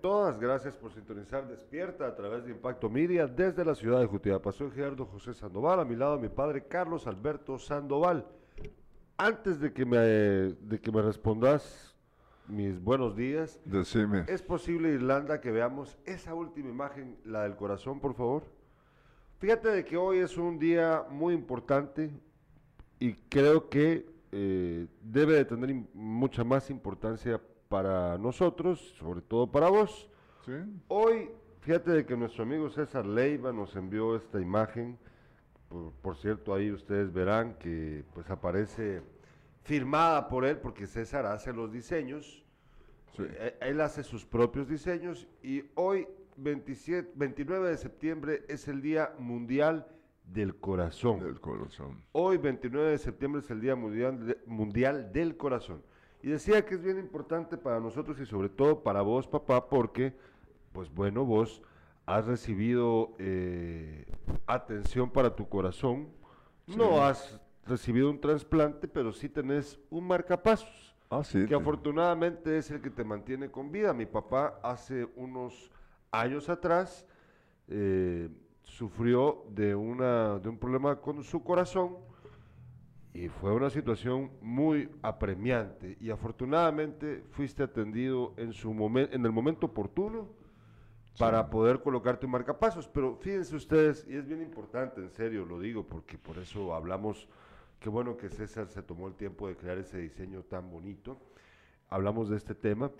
todas, gracias por sintonizar Despierta a través de Impacto Media desde la ciudad de Jutiapa. Soy Gerardo José Sandoval, a mi lado mi padre Carlos Alberto Sandoval. Antes de que me, de que me respondas mis buenos días, Decime. ¿es posible, Irlanda, que veamos esa última imagen, la del corazón, por favor? Fíjate de que hoy es un día muy importante y creo que eh, debe de tener mucha más importancia para nosotros, sobre todo para vos. ¿Sí? Hoy, fíjate de que nuestro amigo César Leiva nos envió esta imagen. Por, por cierto, ahí ustedes verán que pues aparece firmada por él, porque César hace los diseños. Sí. Eh, Él hace sus propios diseños y hoy, 27, 29 de septiembre, es el Día Mundial del Corazón. Del corazón. Hoy, 29 de septiembre, es el Día Mundial, de- Mundial del Corazón. Y decía que es bien importante para nosotros y sobre todo para vos, papá, porque, pues bueno, vos has recibido eh, atención para tu corazón. No has recibido un trasplante, pero sí tenés un marcapasos Ah, sí. que afortunadamente es el que te mantiene con vida. Mi papá hace unos años atrás eh, sufrió de, una, de un problema con su corazón y fue una situación muy apremiante y afortunadamente fuiste atendido en, su momen- en el momento oportuno para poder colocarte un marcapasos. Pero fíjense ustedes, y es bien importante, en serio lo digo, porque por eso hablamos, qué bueno que César se tomó el tiempo de crear ese diseño tan bonito. Hablamos de este tema,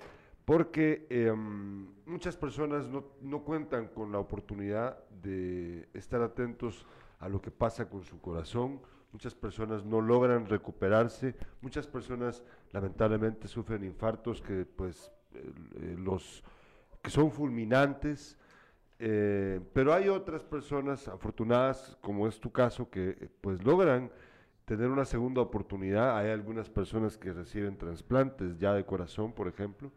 porque em, muchas personas no, no cuentan con la oportunidad de estar atentos a lo que pasa con su corazón. Muchas personas no logran recuperarse, muchas personas lamentablemente sufren infartos que pues eh, los que son fulminantes, eh, pero hay otras personas afortunadas, como es tu caso, que eh, pues logran tener una segunda oportunidad. Hay algunas personas que reciben trasplantes ya de corazón, por ejemplo.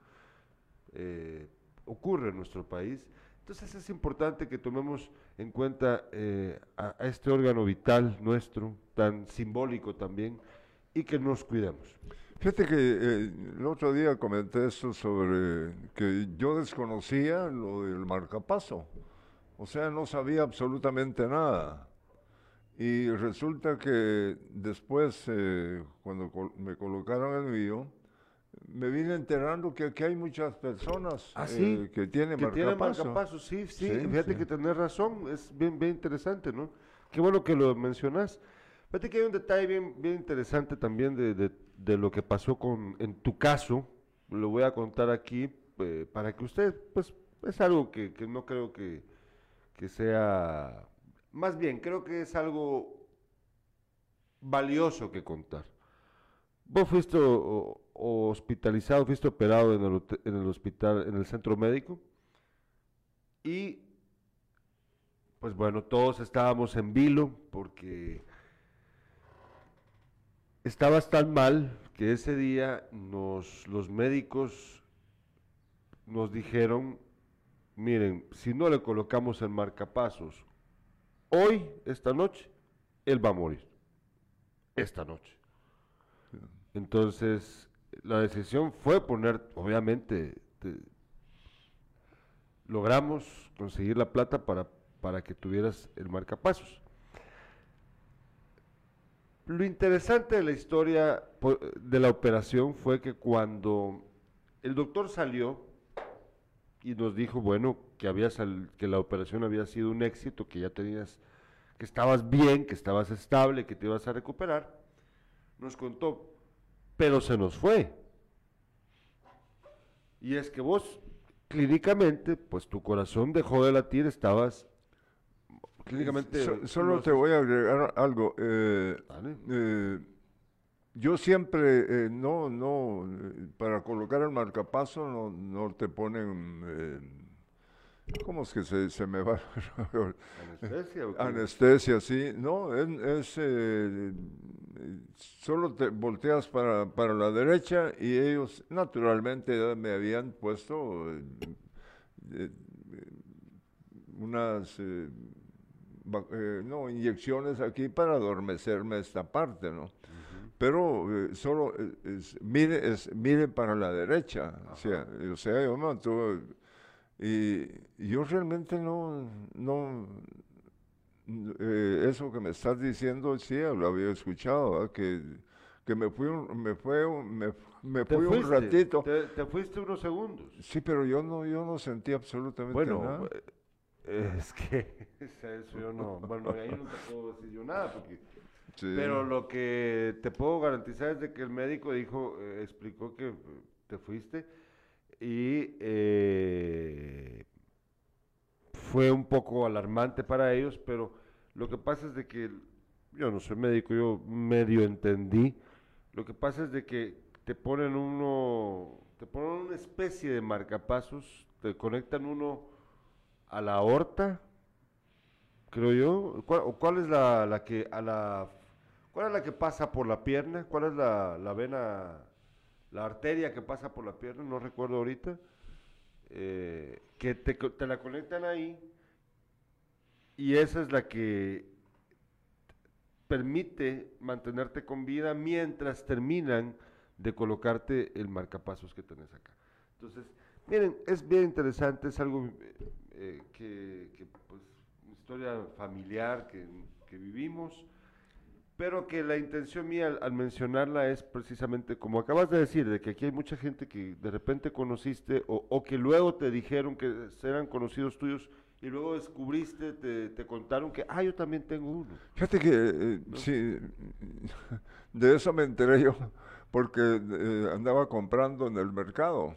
Ocurre en nuestro país. Entonces es importante que tomemos en cuenta eh, a, a este órgano vital nuestro, tan simbólico también, y que nos cuidemos. Fíjate que eh, el otro día comenté esto sobre que yo desconocía lo del marcapaso. O sea, no sabía absolutamente nada. Y resulta que después, eh, cuando col- me colocaron el mío, me vine enterando que aquí hay muchas personas Ah, eh, que tienen que tiene marcapaso. marcapasos, sí, sí, Sí, fíjate sí. que tenés razón, es bien, bien interesante, ¿no? Qué bueno que lo mencionas. Fíjate que hay un detalle bien, bien interesante también de, de- de lo que pasó con, en tu caso, lo voy a contar aquí eh, para que usted, pues, es algo que, que no creo que, que sea, más bien, creo que es algo valioso que contar. Vos fuiste hospitalizado, fuiste operado en el, en el hospital, en el centro médico. Y, pues bueno, todos estábamos en vilo porque estabas tan mal que ese día nos, los médicos nos dijeron, miren, si no le colocamos el marcapasos hoy, esta noche, él va a morir. Esta noche. Entonces, la decisión fue poner, obviamente, te- logramos conseguir la plata para, para que tuvieras el marcapasos. Lo interesante de la historia po- de la operación fue que cuando el doctor salió y nos dijo, bueno, que, había sal- que la operación había sido un éxito, que ya tenías, que estabas bien, que estabas estable, que te ibas a recuperar, nos contó, pero se nos fue. Y es que vos, clínicamente, pues tu corazón dejó de latir, estabas clínicamente... So- solo no te voy a agregar algo. eh, eh, yo siempre, eh, no, no, eh, para colocar el marcapaso no, no te ponen, ¿cómo es que se, se me va? ¿Anestesia o qué? Anestesia, sí, no, es, es, eh, solo te volteas para, para la derecha y ellos naturalmente ya me habían puesto eh, eh, unas, eh, no, inyecciones aquí para adormecerme esta parte, ¿no? Pero solo es- mire, es, mire para la derecha, o sea, o sea, yo mantuve Y yo realmente no, no, eh, eso que me estás diciendo, sí, lo había escuchado, que, que me fui un, me fue me, me fui un ratito. Te, fuiste unos segundos. Sí, pero yo no, yo no sentí absolutamente nada. Bueno, eh, es que eso yo no, bueno, ahí no te puedo decir yo nada, porque, pero lo que te puedo garantizar es de que el médico dijo, eh, explicó que te fuiste y eh, fue un poco alarmante para ellos, pero lo que pasa es de que, yo no soy médico, yo medio entendí, lo que pasa es de que te ponen uno, te ponen una especie de marcapasos, te conectan uno a la aorta, creo yo, ¿cuál, o cuál es la, la, que, a la, cuál es la que pasa por la pierna? ¿Cuál es la, la vena, la arteria que pasa por la pierna? No recuerdo ahorita. Eh, que te, la conectan ahí y esa es la que permite mantenerte con vida mientras terminan de colocarte el marcapasos que tenés acá. Entonces, miren, es bien interesante, es algo eh, que, pues, una historia familiar que, vivimos, pero que la intención mía al, mencionarla es precisamente, como acabas de decir, de que aquí hay mucha gente que de repente conociste o, o que luego te dijeron que eran conocidos tuyos y luego descubriste, te, contaron que, ah, yo también tengo uno. Fíjate que, eh, sí, de eso me enteré yo, porque eh, andaba comprando en el mercado.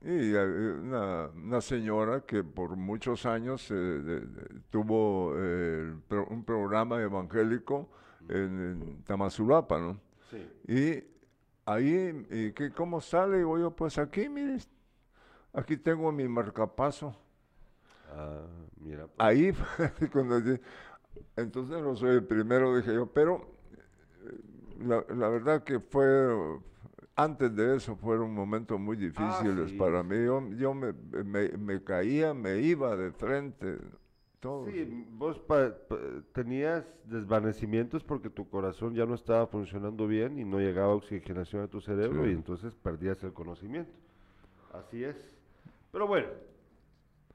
Y una, una, señora que por muchos años eh, tuvo un programa evangélico en, Tamazulapa, ¿no? Sí. Y ahí, y que, ¿cómo sale? Y yo, pues aquí, mire, aquí tengo mi marcapaso. Ah, mira. Pues. Ahí, cuando entonces no soy el primero, dije yo, pero eh, la, verdad que fue, antes de eso fueron momentos muy difíciles ah, para mí. Yo, me, me, caía, me iba de frente. Todo. Sí, vos tenías desvanecimientos porque tu corazón ya no estaba funcionando bien y no llegaba oxigenación a tu cerebro y entonces perdías el conocimiento. Así es. Pero bueno,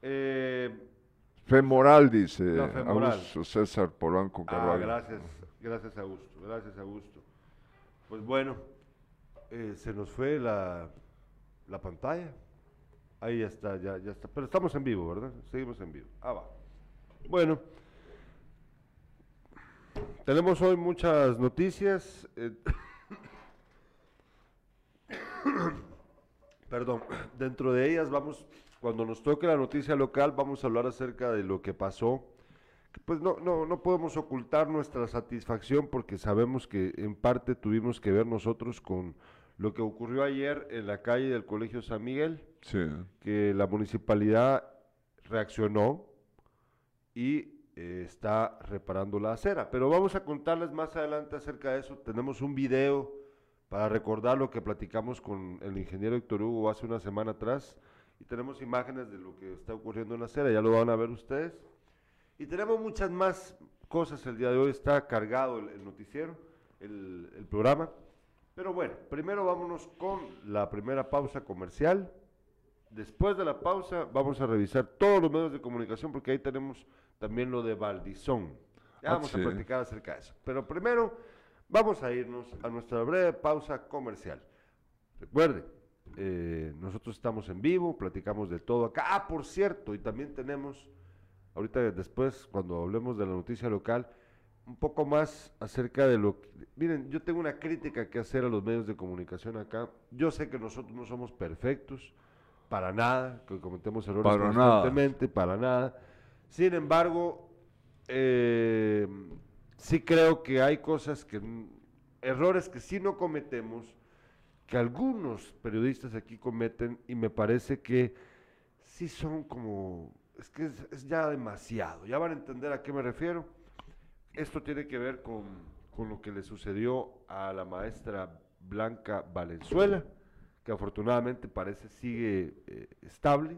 eh, femoral, dice Augusto César Polanco ah, Carvalho. gracias, gracias Augusto, gracias Augusto. Pues bueno, eh, se nos fue la, la pantalla. Ahí ya está, ya, ya está. Pero estamos en vivo, ¿verdad? Seguimos en vivo. Ah, va. Bueno, tenemos hoy muchas noticias. Eh, perdón, dentro de ellas vamos cuando nos toque la noticia local vamos a hablar acerca de lo que pasó. Pues no, no, no podemos ocultar nuestra satisfacción porque sabemos que en parte tuvimos que ver nosotros con lo que ocurrió ayer en la calle del Colegio San Miguel, que la municipalidad reaccionó y eh, está reparando la acera. Pero vamos a contarles más adelante acerca de eso. Tenemos un video para recordar lo que platicamos con el ingeniero Héctor Hugo hace una semana atrás y tenemos imágenes de lo que está ocurriendo en la acera, ya lo van a ver ustedes. Y tenemos muchas más cosas el día de hoy, está cargado el, noticiero, el, el, programa. Pero bueno, primero vámonos con la primera pausa comercial. Después de la pausa vamos a revisar todos los medios de comunicación porque ahí tenemos también lo de Valdizón. Ya ah, vamos a platicar acerca de eso. Pero primero vamos a irnos a nuestra breve pausa comercial. Recuerden, eh, nosotros estamos en vivo, platicamos de todo acá. Ah, por cierto, y también tenemos, ahorita después, cuando hablemos de la noticia local, un poco más acerca de lo que... Miren, yo tengo una crítica que hacer a los medios de comunicación acá. Yo sé que nosotros no somos perfectos, para nada, que cometemos errores constantemente, para nada. Sin embargo, eh, sí creo que hay cosas que, errores que sí no cometemos, que algunos periodistas aquí cometen y me parece que sí son como, es que es, ya demasiado, ya van a entender a qué me refiero. Esto tiene que ver con, con lo que le sucedió a la maestra Blanca Valenzuela, que afortunadamente parece sigue eh, estable.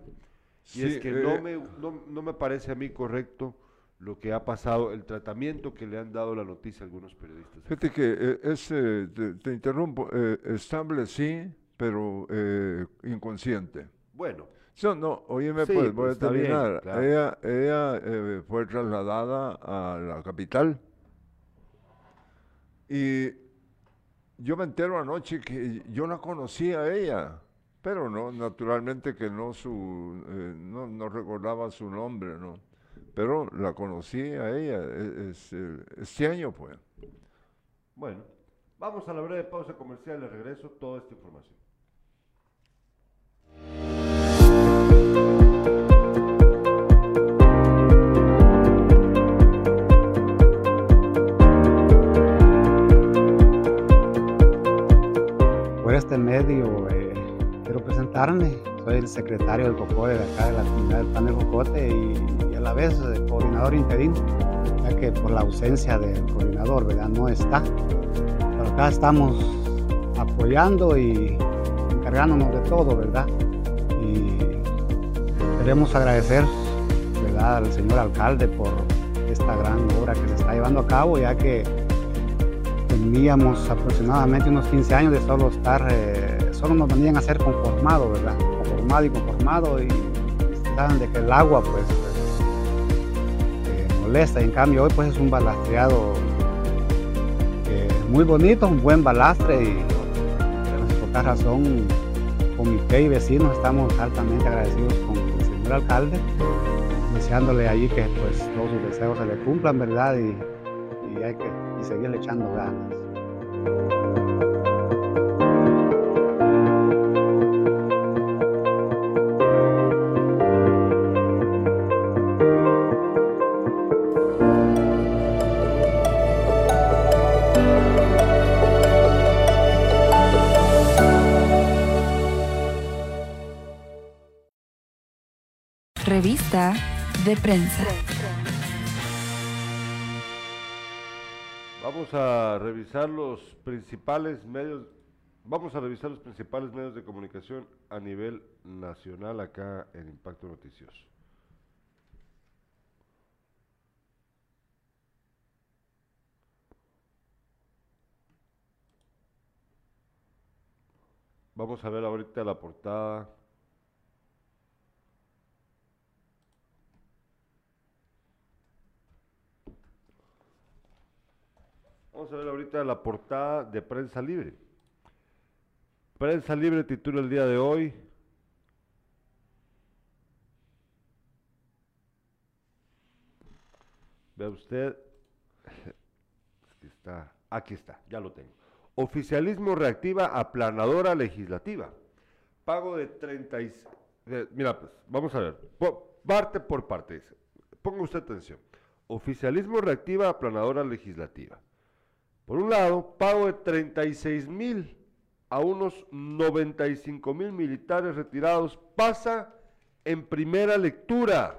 Y es que no, eh, me, no, no me parece a mí correcto lo que ha pasado, el tratamiento que le han dado la noticia a algunos periodistas. Fíjate que eh, es, eh, te, interrumpo, estable sí, pero inconsciente. Bueno. Yo, no, oíme, Sí, pues voy pues, a está bien, terminar. claro. Ella, ella fue trasladada a la capital. Y yo me entero anoche que yo la conocía a ella, pero no, naturalmente que no su, eh, no, no recordaba su nombre, ¿no? Pero la conocí a ella, e- es, eh, este año pues. Bueno, vamos a la breve pausa comercial, le regreso toda esta información. Por este medio eh, quiero presentarme. Soy el secretario del COCODE de acá de la comunidad del Pan de Jocote y, y a la vez eh, coordinador interino, ya que por la ausencia del coordinador, ¿verdad? No está. Pero acá estamos apoyando y encargándonos de todo, ¿verdad? Y queremos agradecer, ¿verdad? Al señor alcalde por esta gran obra que se está llevando a cabo, ya que teníamos aproximadamente unos 15 años de solo estar, eh, solo nos venían a ser conformado, ¿verdad? Conformado y conformado y ustedes saben de que el agua pues eh, molesta y en cambio hoy pues es un balastreado eh, muy bonito, un buen balastre y por esta razón comité y vecinos estamos altamente agradecidos con el señor alcalde, deseándole allí que pues todos sus deseos se le cumplan, ¿verdad? Y, y hay que y seguirle echando ganas. Revista de prensa. Vamos a revisar los principales medios, vamos a revisar los principales medios de comunicación a nivel nacional acá en Impacto Noticioso. Vamos a ver ahorita la portada. Vamos a ver ahorita la portada de Prensa Libre. Prensa Libre titula el día de hoy. Vea usted. Aquí está, aquí está, ya lo tengo. Oficialismo reactiva aplanadora legislativa. Pago de 30 y- eh, Mira, pues, vamos a ver. parte por parte. dice. Ponga usted atención. Oficialismo reactiva aplanadora legislativa. Por un lado, pago de 36 mil a unos 95 mil militares retirados pasa en primera lectura.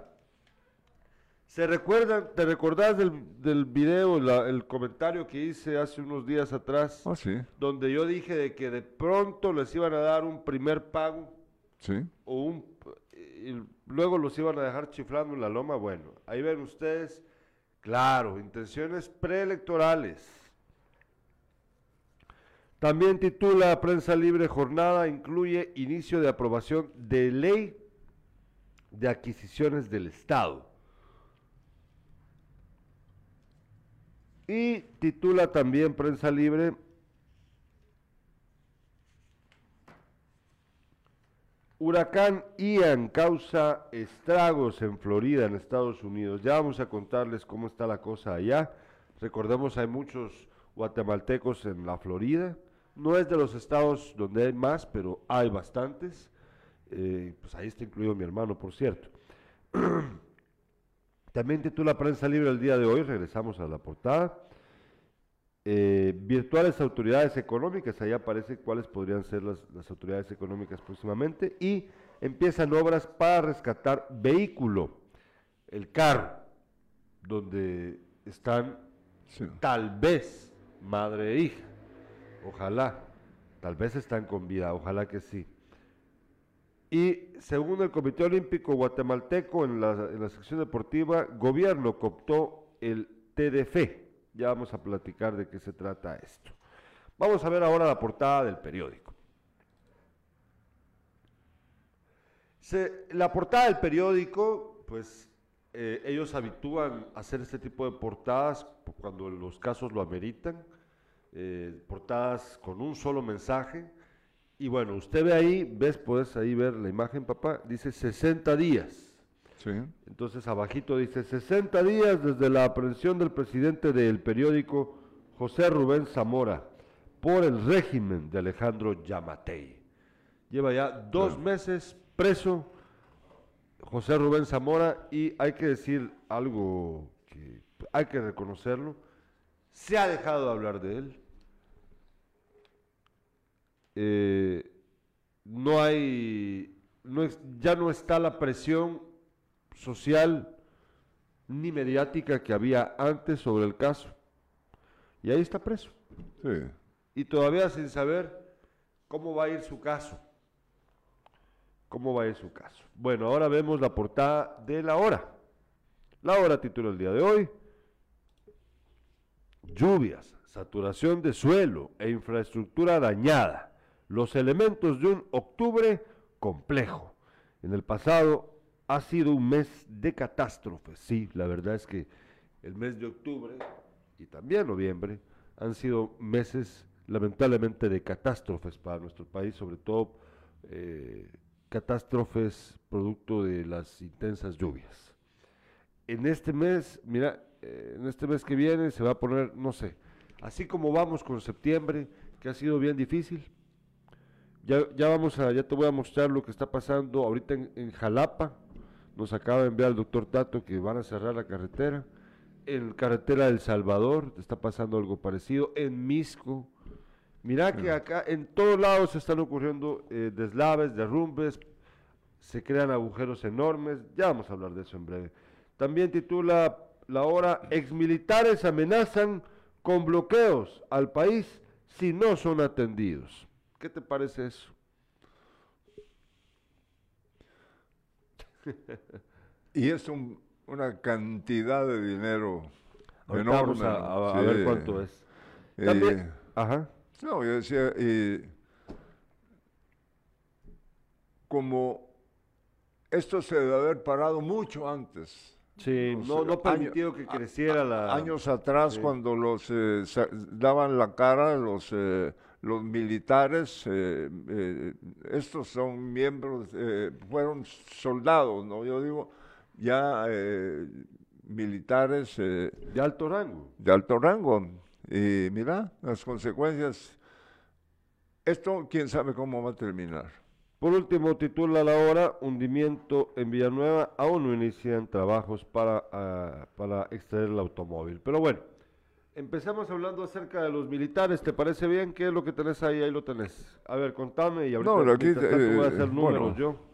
¿Se recuerdan, te recordás del, del video, la- el comentario que hice hace unos días atrás, Ah, sí, donde yo dije de que de pronto les iban a dar un primer pago sí. o un y luego los iban a dejar chiflando en la loma, bueno, ahí ven ustedes, claro, intenciones preelectorales. También titula Prensa Libre Jornada, incluye inicio de aprobación de ley de adquisiciones del Estado. Y titula también Prensa Libre Huracán Ian causa estragos en Florida, en Estados Unidos. Ya vamos a contarles cómo está la cosa allá. Recordemos, hay muchos guatemaltecos en la Florida. No es de los estados donde hay más, pero hay bastantes. Eh, pues ahí está incluido mi hermano, por cierto. También titula Prensa Libre el día de hoy, regresamos a la portada. Eh, virtuales autoridades económicas, ahí aparece cuáles podrían ser las, las autoridades económicas próximamente. Y empiezan obras para rescatar vehículo, el carro, donde están sí. tal vez madre e hija. Ojalá, tal vez están con vida, ojalá que sí. Y según el Comité Olímpico Guatemalteco, en la, sección deportiva, gobierno cooptó el TDF. Ya vamos a platicar de qué se trata esto. Vamos a ver ahora la portada del periódico. La portada del periódico, pues eh, ellos habitúan a hacer este tipo de portadas cuando los casos lo ameritan, eh, portadas con un solo mensaje. Y bueno, usted ve ahí, ves, puedes ahí ver la imagen, papá, dice 60 días. Sí. Entonces abajito dice 60 días desde la aprehensión del presidente del periódico José Rubén Zamora por el régimen de Alejandro Yamatei. Lleva ya dos meses preso José Rubén Zamora y hay que decir algo que hay que reconocerlo. Se ha dejado de hablar de él. Eh, no hay, no es- ya no está la presión social ni mediática que había antes sobre el caso. Y ahí está preso. Sí. Y todavía sin saber cómo va a ir su caso. ¿Cómo va a ir su caso? Bueno, ahora vemos la portada de La Hora. La Hora titula el día de hoy. Lluvias, saturación de suelo e infraestructura dañada. Los elementos de un octubre complejo. En el pasado ha sido un mes de catástrofes. Sí, la verdad es que el mes de octubre y también noviembre han sido meses lamentablemente de catástrofes para nuestro país, sobre todo eh, catástrofes producto de las intensas lluvias. En este mes, mira, eh, en este mes que viene se va a poner, no sé, así como vamos con septiembre, que ha sido bien difícil, ya, ya vamos a, ya te voy a mostrar lo que está pasando ahorita en, en Jalapa. Nos acaba de enviar el doctor Tato que van a cerrar la carretera. En carretera del Salvador está pasando algo parecido. En Misco. Mira que acá en todos lados están ocurriendo eh, deslaves, derrumbes, se crean agujeros enormes. Ya vamos a hablar de eso en breve. También titula la hora, exmilitares amenazan con bloqueos al país si no son atendidos. ¿Qué te parece eso? Y es un- una cantidad de dinero Ahorita enorme. vamos a, a- a Sí. ver cuánto es. Eh, También, ajá. No, yo decía, y como esto se debe haber parado mucho antes. Sí, no, eh, no año- permitió que a- creciera la... Años atrás, sí. cuando los eh, daban la cara los, eh, los militares, eh, eh, estos son miembros, eh, fueron soldados, ¿no? Yo digo, ya militares de alto rango. de alto rango. Y mira, las consecuencias, esto quién sabe cómo va a terminar. Por último, titula la hora, hundimiento en Villanueva, aún no inician trabajos para, ah, para extraer el automóvil. Pero bueno, empezamos hablando acerca de los militares, ¿te parece bien? ¿Qué es lo que tenés ahí? Ahí lo tenés. A ver, contame y ahorita No, aquí, mientras tanto voy a eh, hacer números bueno. yo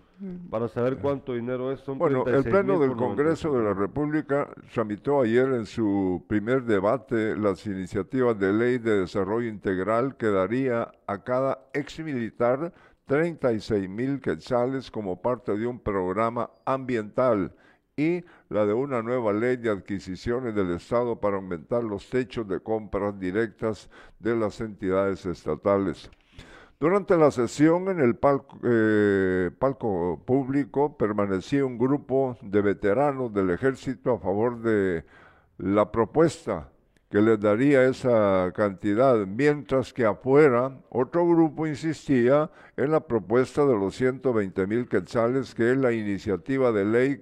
para saber cuánto dinero es. Son Bueno, el 36,000 Pleno del Congreso de la 95. República tramitó ayer en su primer debate las iniciativas de ley de desarrollo integral que daría a cada ex militar 36 mil quetzales como parte de un programa ambiental y la de una nueva ley de adquisiciones del Estado para aumentar los techos de compras directas de las entidades estatales. Durante la sesión en el palco, eh, palco público permanecía un grupo de veteranos del ejército a favor de la propuesta que les daría esa cantidad, mientras que afuera otro grupo insistía en la propuesta de los 120 mil quetzales, que es la iniciativa de ley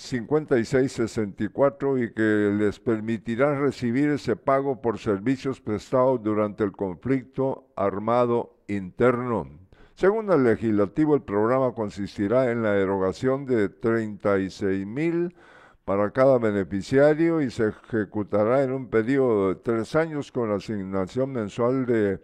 5664 y que les permitirá recibir ese pago por servicios prestados durante el conflicto armado interno. Según el legislativo, el programa consistirá en la erogación de 36 mil para cada beneficiario y se ejecutará en un periodo de tres años con asignación mensual de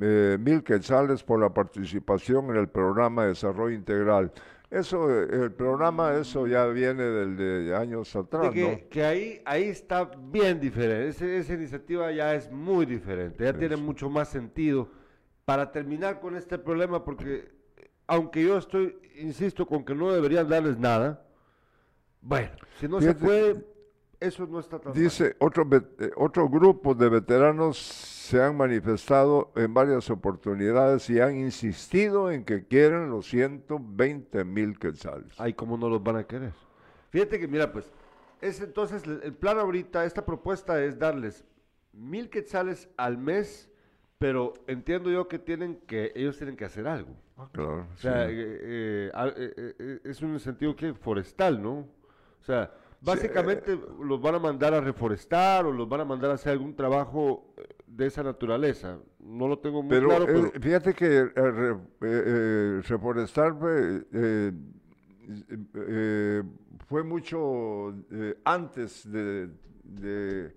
eh, mil quetzales por la participación en el programa de desarrollo integral. Eso, el programa, eso ya viene del de años atrás, De que, ¿no? que ahí, ahí está bien diferente. Ese- esa iniciativa ya es muy diferente, ya tiene Eso. mucho más sentido. Para terminar con este problema, porque aunque yo estoy, insisto, con que no deberían darles nada, bueno, si no se Fíjate, puede, eso no está tan mal. Dice, otro, vet- eh, otro grupo de veteranos se han manifestado en varias oportunidades y han insistido en que quieren los 120 mil quetzales. Ay, ¿cómo no los van a querer? Fíjate que, mira, pues, es entonces el plan ahorita, esta propuesta es darles mil quetzales al mes, pero entiendo yo que tienen que, ellos tienen que hacer algo. Claro, O sea, sí. eh, eh, eh, eh, es un sentido que forestal, ¿no? O sea, básicamente los van a mandar a reforestar o los van a mandar a hacer algún trabajo de esa naturaleza. No lo tengo muy Pero, claro, eh, pero fíjate que eh, eh, eh, reforestar fue, mucho antes de, de,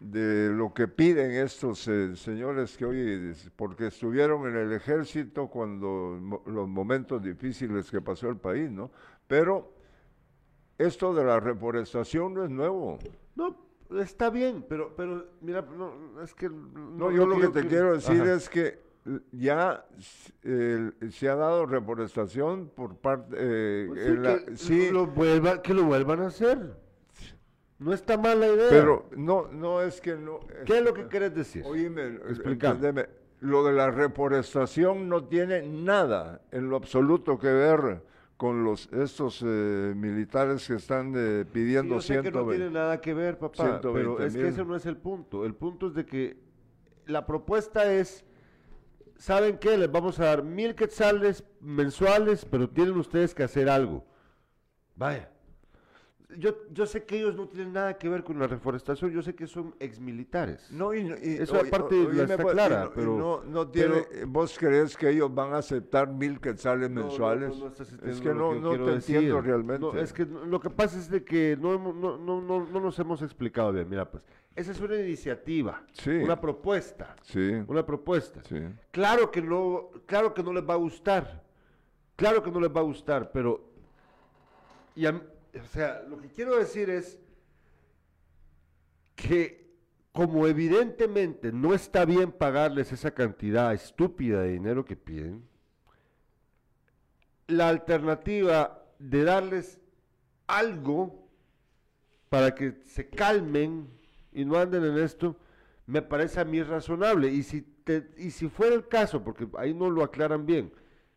de lo que piden estos señores que hoy, porque estuvieron en el ejército cuando los momentos difíciles que pasó el país, ¿no? Pero esto de la reforestación no es nuevo. no, está bien, pero, pero mira, no, es que... No, yo lo que te quiero decir Ajá. es que eh, ya se ha dado reforestación por parte... eh, Pues en sí, la- que, sí, lo vuelva- que lo vuelvan a hacer. No está mal la idea. pero no, no es que no... ¿Qué es lo que quieres decir? Oíme, Explícame. lo de la reforestación no tiene nada en lo absoluto que ver con los estos eh, militares que están eh, Sí, pidiendo yo sé que no 120. tiene nada que ver, papá, pero 120 es que ese no es el punto. El punto es de que la propuesta es, ¿saben qué? Les vamos a dar mil quetzales mensuales, pero tienen ustedes que hacer algo. Vaya. Yo, yo sé que ellos no tienen nada que ver con la reforestación, yo sé que son exmilitares. No, y, y- Eso oye, aparte oíme, está pues, clara, no- pero- no, no tiene, pero- ¿Vos crees que ellos van a aceptar mil quetzales No, mensuales? no, es que no, te decir. entiendo realmente. Es que lo que pasa es de que no, no, no, no, no nos hemos explicado bien. Mira, pues, esa es una iniciativa, Sí. una propuesta, Sí, una propuesta. sí. Claro que no, claro que no les va a gustar, claro que no les va a gustar, pero, y a mí- o sea, lo que quiero decir es que como evidentemente no está bien pagarles esa cantidad estúpida de dinero que piden, la alternativa de darles algo para que se calmen y no anden en esto, me parece a mí razonable. Y si, te- y si fuera el caso, porque ahí no lo aclaran bien,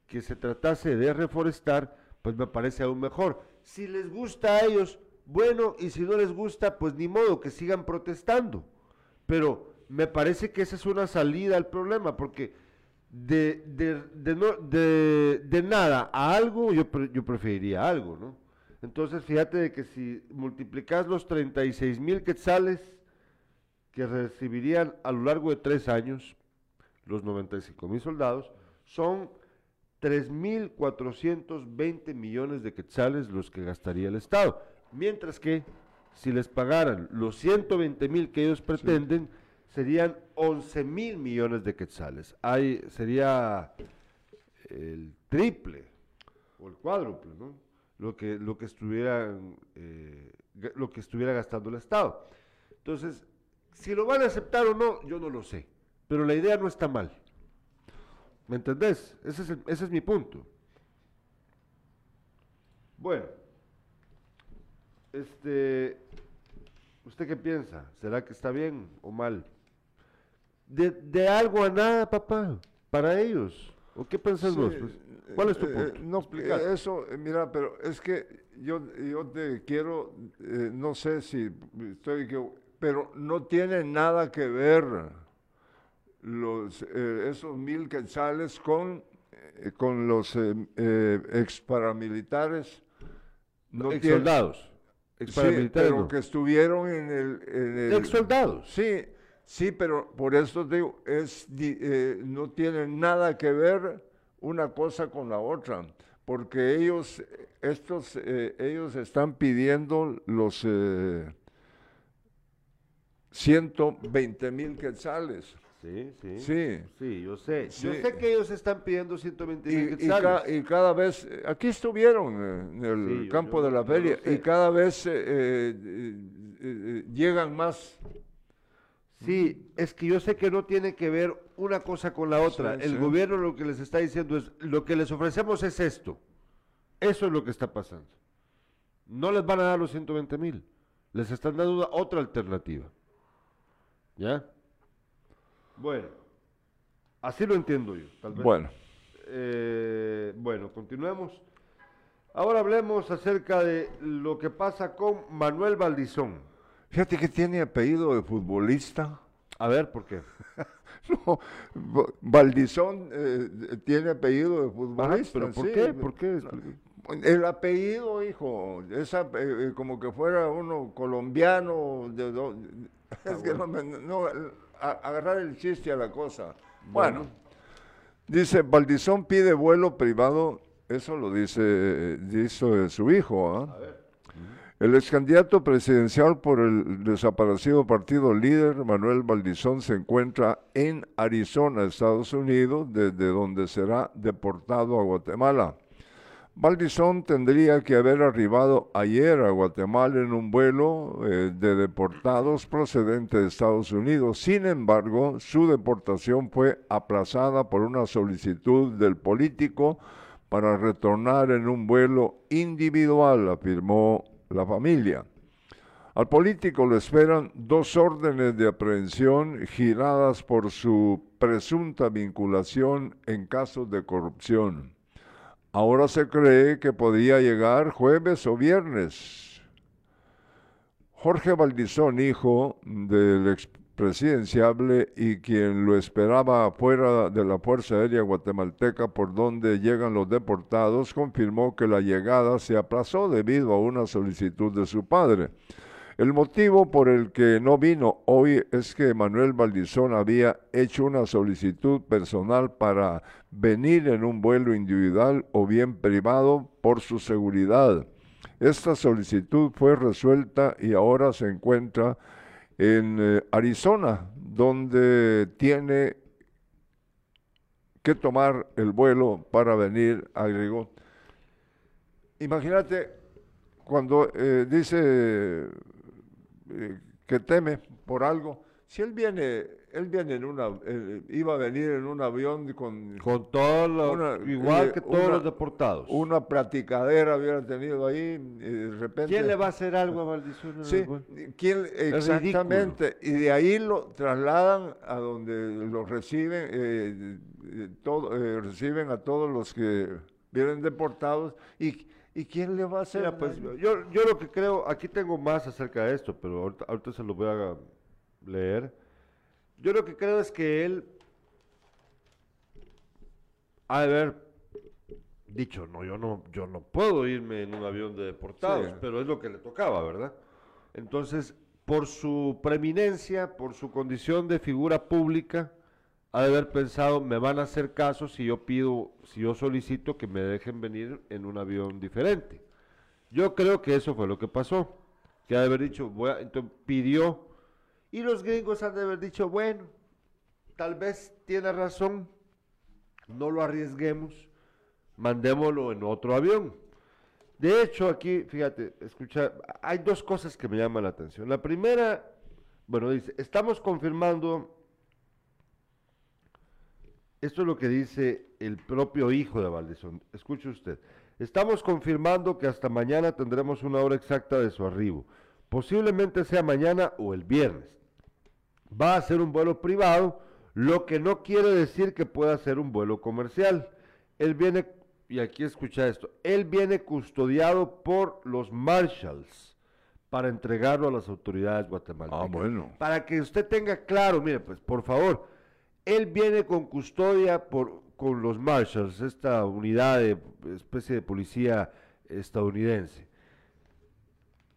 que se tratase de reforestar, pues me parece aún mejor. Si les gusta a ellos, bueno, y si no les gusta, pues ni modo, que sigan protestando. Pero me parece que esa es una salida al problema, porque de, de, de no, de, nada a algo, yo, pre- yo preferiría algo, ¿no? Entonces, fíjate de que si multiplicas los 36 mil quetzales que recibirían a lo largo de tres años los 95 mil soldados, son 3.420 millones de quetzales los que gastaría el Estado. Mientras que si les pagaran los 120 mil que ellos pretenden, serían 11 mil millones de quetzales. Hay, sería el triple o el cuádruple, ¿no? Lo que, lo que estuvieran, eh, lo que estuviera gastando el Estado. Entonces, si lo van a aceptar o no, yo no lo sé. Pero la idea no está mal. ¿Me entendés? Ese es, el- ese es mi punto. Bueno, este, ¿usted qué piensa? ¿Será que está bien o mal? De, de algo a nada, papá, para ellos. ¿O qué pensás vos? Pues? ¿Cuál es tu eh, punto? eh, no, eh, eso, eh, mira, pero es que yo, yo te quiero, eh, no sé si estoy pero no tiene nada que ver los, eh, esos mil quetzales con, eh, con los eh, eh, ex paramilitares. No ex soldados. Ex Sí, pero no. que estuvieron en el... en el- Ex soldados. Sí, sí, pero por eso digo, es, eh, no tiene nada que ver una cosa con la otra, porque ellos, estos, ellos están pidiendo los eh, 120 mil quetzales. Sí, sí. Sí. Sí, yo sé. Yo sé que ellos están pidiendo 120 Y, mil y quetzales. ca- y cada vez, aquí estuvieron eh, en el Sí, campo yo- de la feria, y cada vez eh, eh, llegan más. Sí, es que yo sé que no tiene que ver una cosa con la otra. Sí, el gobierno lo que les está diciendo es, lo que les ofrecemos es esto. Eso es lo que está pasando. No les van a dar los 120 mil. Les están dando una- otra alternativa. ¿Ya? Bueno, así lo entiendo yo, tal vez. Bueno, Eh, bueno, continuemos. Ahora hablemos acerca de lo que pasa con Manuel Valdizón. fíjate que tiene apellido de futbolista. A ver, ¿por qué? No, Va- Valdizón eh, tiene apellido de Ajá, futbolista. pero ¿por sí. qué? ¿Por qué? El apellido, hijo, es ap- eh, eh, como que fuera uno colombiano. de do- Ah, es que no, me- no, a- agarrar el chiste a la cosa. Bueno, dice, Valdizón pide vuelo privado, eso lo dice, dice su hijo. ¿ah? El ex candidato presidencial por el desaparecido partido líder, Manuel Valdizón, se encuentra en Arizona, Estados Unidos, desde donde será deportado a Guatemala. Valdizón tendría que haber arribado ayer a Guatemala en un vuelo eh, de deportados procedente de Estados Unidos. Sin embargo, su deportación fue aplazada por una solicitud del político para retornar en un vuelo individual, afirmó la familia. Al político le esperan dos órdenes de aprehensión giradas por su presunta vinculación en casos de corrupción. Ahora se cree que podría llegar jueves o viernes. Jorge Valdizón, hijo del expresidenciable y quien lo esperaba fuera de la Fuerza Aérea Guatemalteca por donde llegan los deportados, confirmó que la llegada se aplazó debido a una solicitud de su padre. El motivo por el que no vino hoy es que Manuel Valdizón había hecho una solicitud personal para venir en un vuelo individual o bien privado por su seguridad. Esta solicitud fue resuelta y ahora se encuentra en eh, Arizona, donde tiene que tomar el vuelo para venir, agregó. Imagínate cuando eh, dice eh, que teme por algo, si él viene, él viene en una, eh, iba a venir en un avión con, Con todo lo- Una- igual eh, que todos una- los deportados. una platicadera hubiera tenido ahí y de repente... ¿Quién le va a hacer algo a el Sí, exactamente. Y de ahí lo trasladan a donde lo reciben, eh, eh, todo- eh, reciben a todos los que vienen deportados. ¿Y, y quién le va a hacer? Mira, pues yo, yo lo que creo, aquí tengo más acerca de esto, pero ahorita, ahorita se lo voy a leer. Yo lo que creo es que él ha de haber dicho, no, yo no, yo no puedo irme en un avión de deportados, Sí. pero es lo que le tocaba, ¿verdad? Entonces, por su preeminencia, por su condición de figura pública, ha de haber pensado, me van a hacer caso si yo pido, si yo solicito que me dejen venir en un avión diferente. Yo creo que eso fue lo que pasó. Que ha de haber dicho, voy a- entonces pidió. Y los gringos han de haber dicho, bueno, tal vez tiene razón, no lo arriesguemos, mandémoslo en otro avión. De hecho, aquí, fíjate, escucha, hay dos cosas que me llaman la atención. La primera, bueno, dice, estamos confirmando, esto es lo que dice el propio hijo de Valdezón. Escuche usted, estamos confirmando que hasta mañana tendremos una hora exacta de su arribo. Posiblemente sea mañana o el viernes. Va a ser un vuelo privado, lo que no quiere decir que pueda ser un vuelo comercial. Él viene, y aquí escucha esto, él viene custodiado por los marshals para entregarlo a las autoridades guatemaltecas. Ah, bueno. Para que usted tenga claro, mire, pues por favor, él viene con custodia por, con los marshals, esta unidad de especie de policía estadounidense.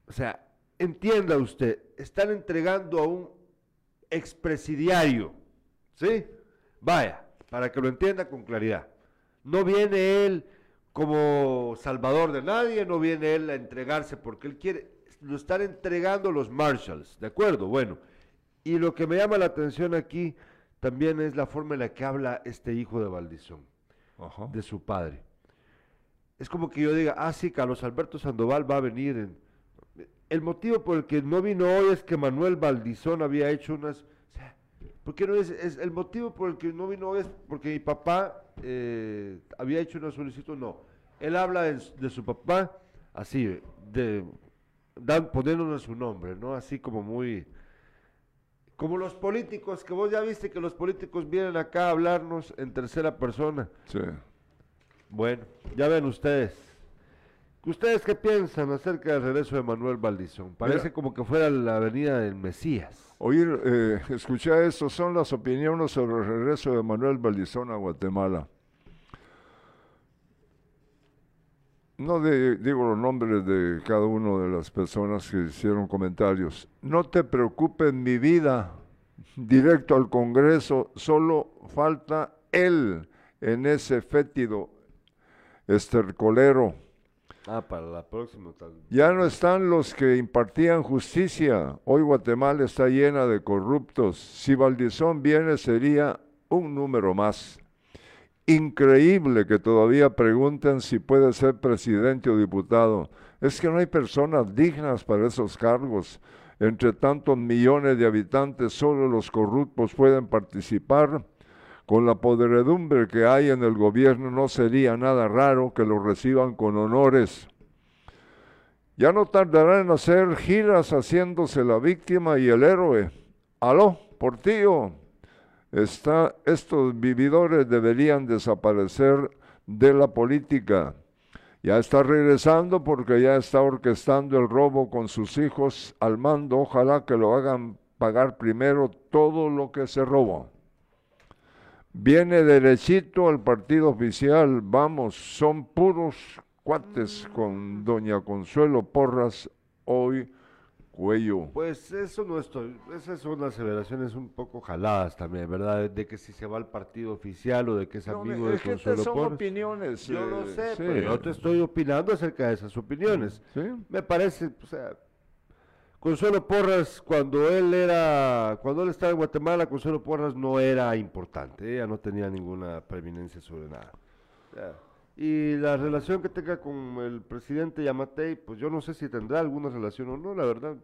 O sea, entienda usted, están entregando a un expresidiario, ¿sí? Vaya, para que lo entienda con claridad. No viene él como salvador de nadie, no viene él a entregarse porque él quiere, lo están entregando los marshals, ¿de acuerdo? Bueno, y lo que me llama la atención aquí también es la forma en la que habla este hijo de Valdizón, Ajá. de su padre. Es como que yo diga, ah, sí, Carlos Alberto Sandoval va a venir en... El motivo por el que no vino hoy es que Manuel Valdizón había hecho unas... o sea, ¿Por qué no es, es el motivo por el que no vino hoy es porque mi papá eh, había hecho una solicitud? No, él habla de, de su papá así, de, dan, poniéndole su nombre, ¿no? Así como muy Como los políticos, que vos ya viste que los políticos vienen acá a hablarnos en tercera persona. Sí. Bueno, ya ven ustedes. ¿Ustedes qué piensan acerca del regreso de Manuel Valdizón? Parece Mira. como que fuera la avenida del Mesías. Oír, eh, escucha esto, son las opiniones sobre el regreso de Manuel Valdizón a Guatemala. No de- digo los nombres de cada una de las personas que hicieron comentarios. No te preocupes mi vida, directo al Congreso, solo falta él en ese fétido estercolero. Ah, para la próxima tal. Ya no están los que impartían justicia. Hoy Guatemala está llena de corruptos. Si Valdizón viene sería un número más. Increíble que todavía pregunten si puede ser presidente o diputado. Es que no hay personas dignas para esos cargos. Entre tantos millones de habitantes, solo los corruptos pueden participar. Con la podredumbre que hay en el gobierno, no sería nada raro que lo reciban con honores. Ya no tardará en hacer giras haciéndose la víctima y el héroe. Aló, Portillo. Está, estos vividores deberían desaparecer de la política. Ya está regresando porque ya está orquestando el robo con sus hijos al mando. Ojalá que lo hagan pagar primero todo lo que se robó. Viene derechito al partido oficial. Vamos, son puros cuates con doña Consuelo Porras hoy cuello. Pues eso no estoy, esas son aseveraciones un poco jaladas también, ¿verdad? De que si se va al partido oficial o de que es No, amigo es de que Consuelo son Porras. opiniones. Yo lo eh, sé, sí. pero yo te estoy opinando acerca de esas opiniones. Sí. Me parece, o sea, Consuelo Porras, cuando él era, cuando él estaba en Guatemala, Consuelo Porras no era importante, ella no tenía ninguna preeminencia sobre nada. O sea, y la relación que tenga con el presidente Yamatei, pues yo no sé si tendrá alguna relación o no, la verdad.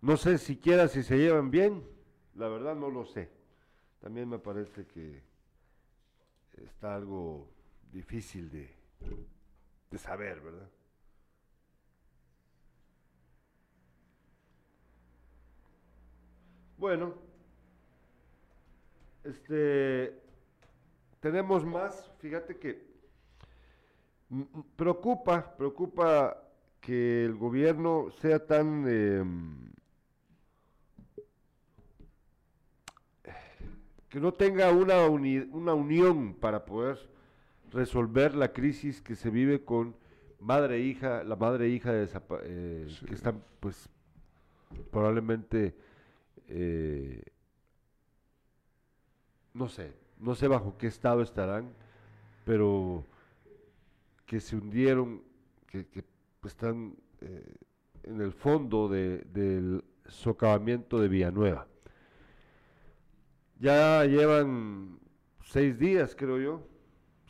No sé siquiera si se llevan bien, la verdad no lo sé. También me parece que está algo difícil de, de saber, ¿verdad? Bueno, este, tenemos más, fíjate que preocupa, preocupa que el gobierno sea tan em, que no tenga una, uni- una unión para poder resolver la crisis que se vive con madre e hija, la madre e hija de eh, que están pues probablemente eh, no sé, no sé bajo qué estado estarán, pero que se hundieron, que, están eh, en el fondo de- del socavamiento de Villanueva. Ya llevan seis días, creo yo,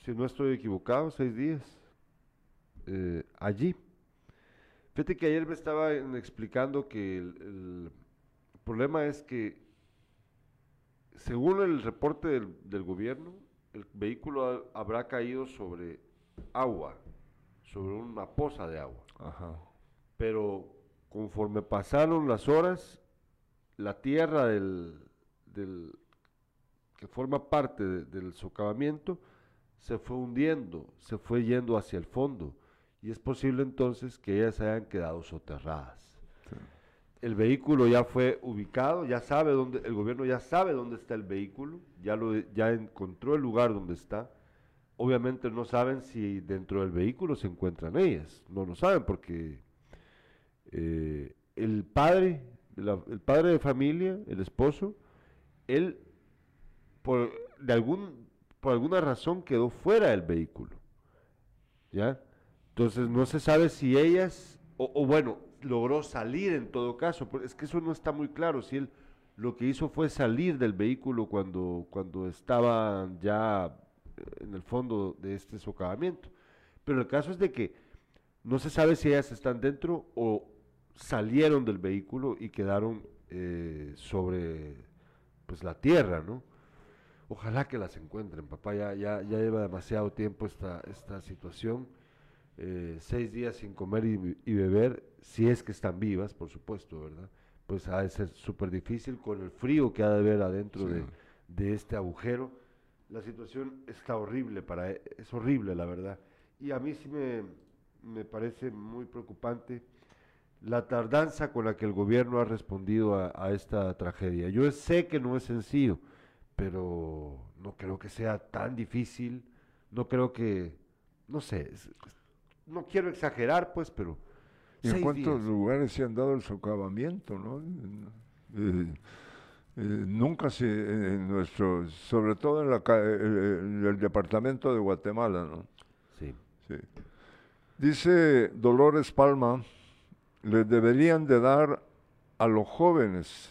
si no estoy equivocado, seis días eh, allí. Fíjate que ayer me estaban explicando que el problema es que, según el reporte del, del gobierno, el vehículo ha- habrá caído sobre agua, sobre una poza de agua. Ajá. Pero conforme pasaron las horas, la tierra del, del- que forma parte de- del socavamiento se fue hundiendo, se fue yendo hacia el fondo. Y es posible entonces que ellas hayan quedado soterradas. El vehículo ya fue ubicado, ya sabe dónde, el gobierno ya sabe dónde está el vehículo, ya, lo, ya encontró el lugar donde está. Obviamente no saben si dentro del vehículo se encuentran ellas, no lo saben porque eh, el padre, el padre de familia, el esposo, él por, de algún, por alguna razón quedó fuera del vehículo. ¿Ya? Entonces no se sabe si ellas, o bueno, logró salir en todo caso, es que eso no está muy claro, si él lo que hizo fue salir del vehículo cuando, cuando estaban ya eh, en el fondo de este socavamiento. Pero el caso es de que no se sabe si ellas están dentro o salieron del vehículo y quedaron eh, sobre pues la tierra, ¿no? Ojalá que las encuentren, papá, ya, ya, ya lleva demasiado tiempo esta, esta situación. Eh, seis días sin comer y, y beber, si es que están vivas, por supuesto, ¿verdad? pues ha de ser súper difícil con el frío que ha de haber adentro Sí. de, de este agujero. La situación está horrible para e- es horrible la verdad. Y a mí sí me, me parece muy preocupante la tardanza con la que el gobierno ha respondido a, a esta tragedia. Yo sé que no es sencillo, pero no creo que sea tan difícil, no creo que, no sé, es- no quiero exagerar pues, pero... ¿Y en cuántos días. lugares se han dado el socavamiento, no? Eh, eh, nunca se, en nuestro, sobre todo en, la, ca- eh, en el departamento de Guatemala, ¿no? Sí. Sí. Dice Dolores Palma, le deberían de dar a los jóvenes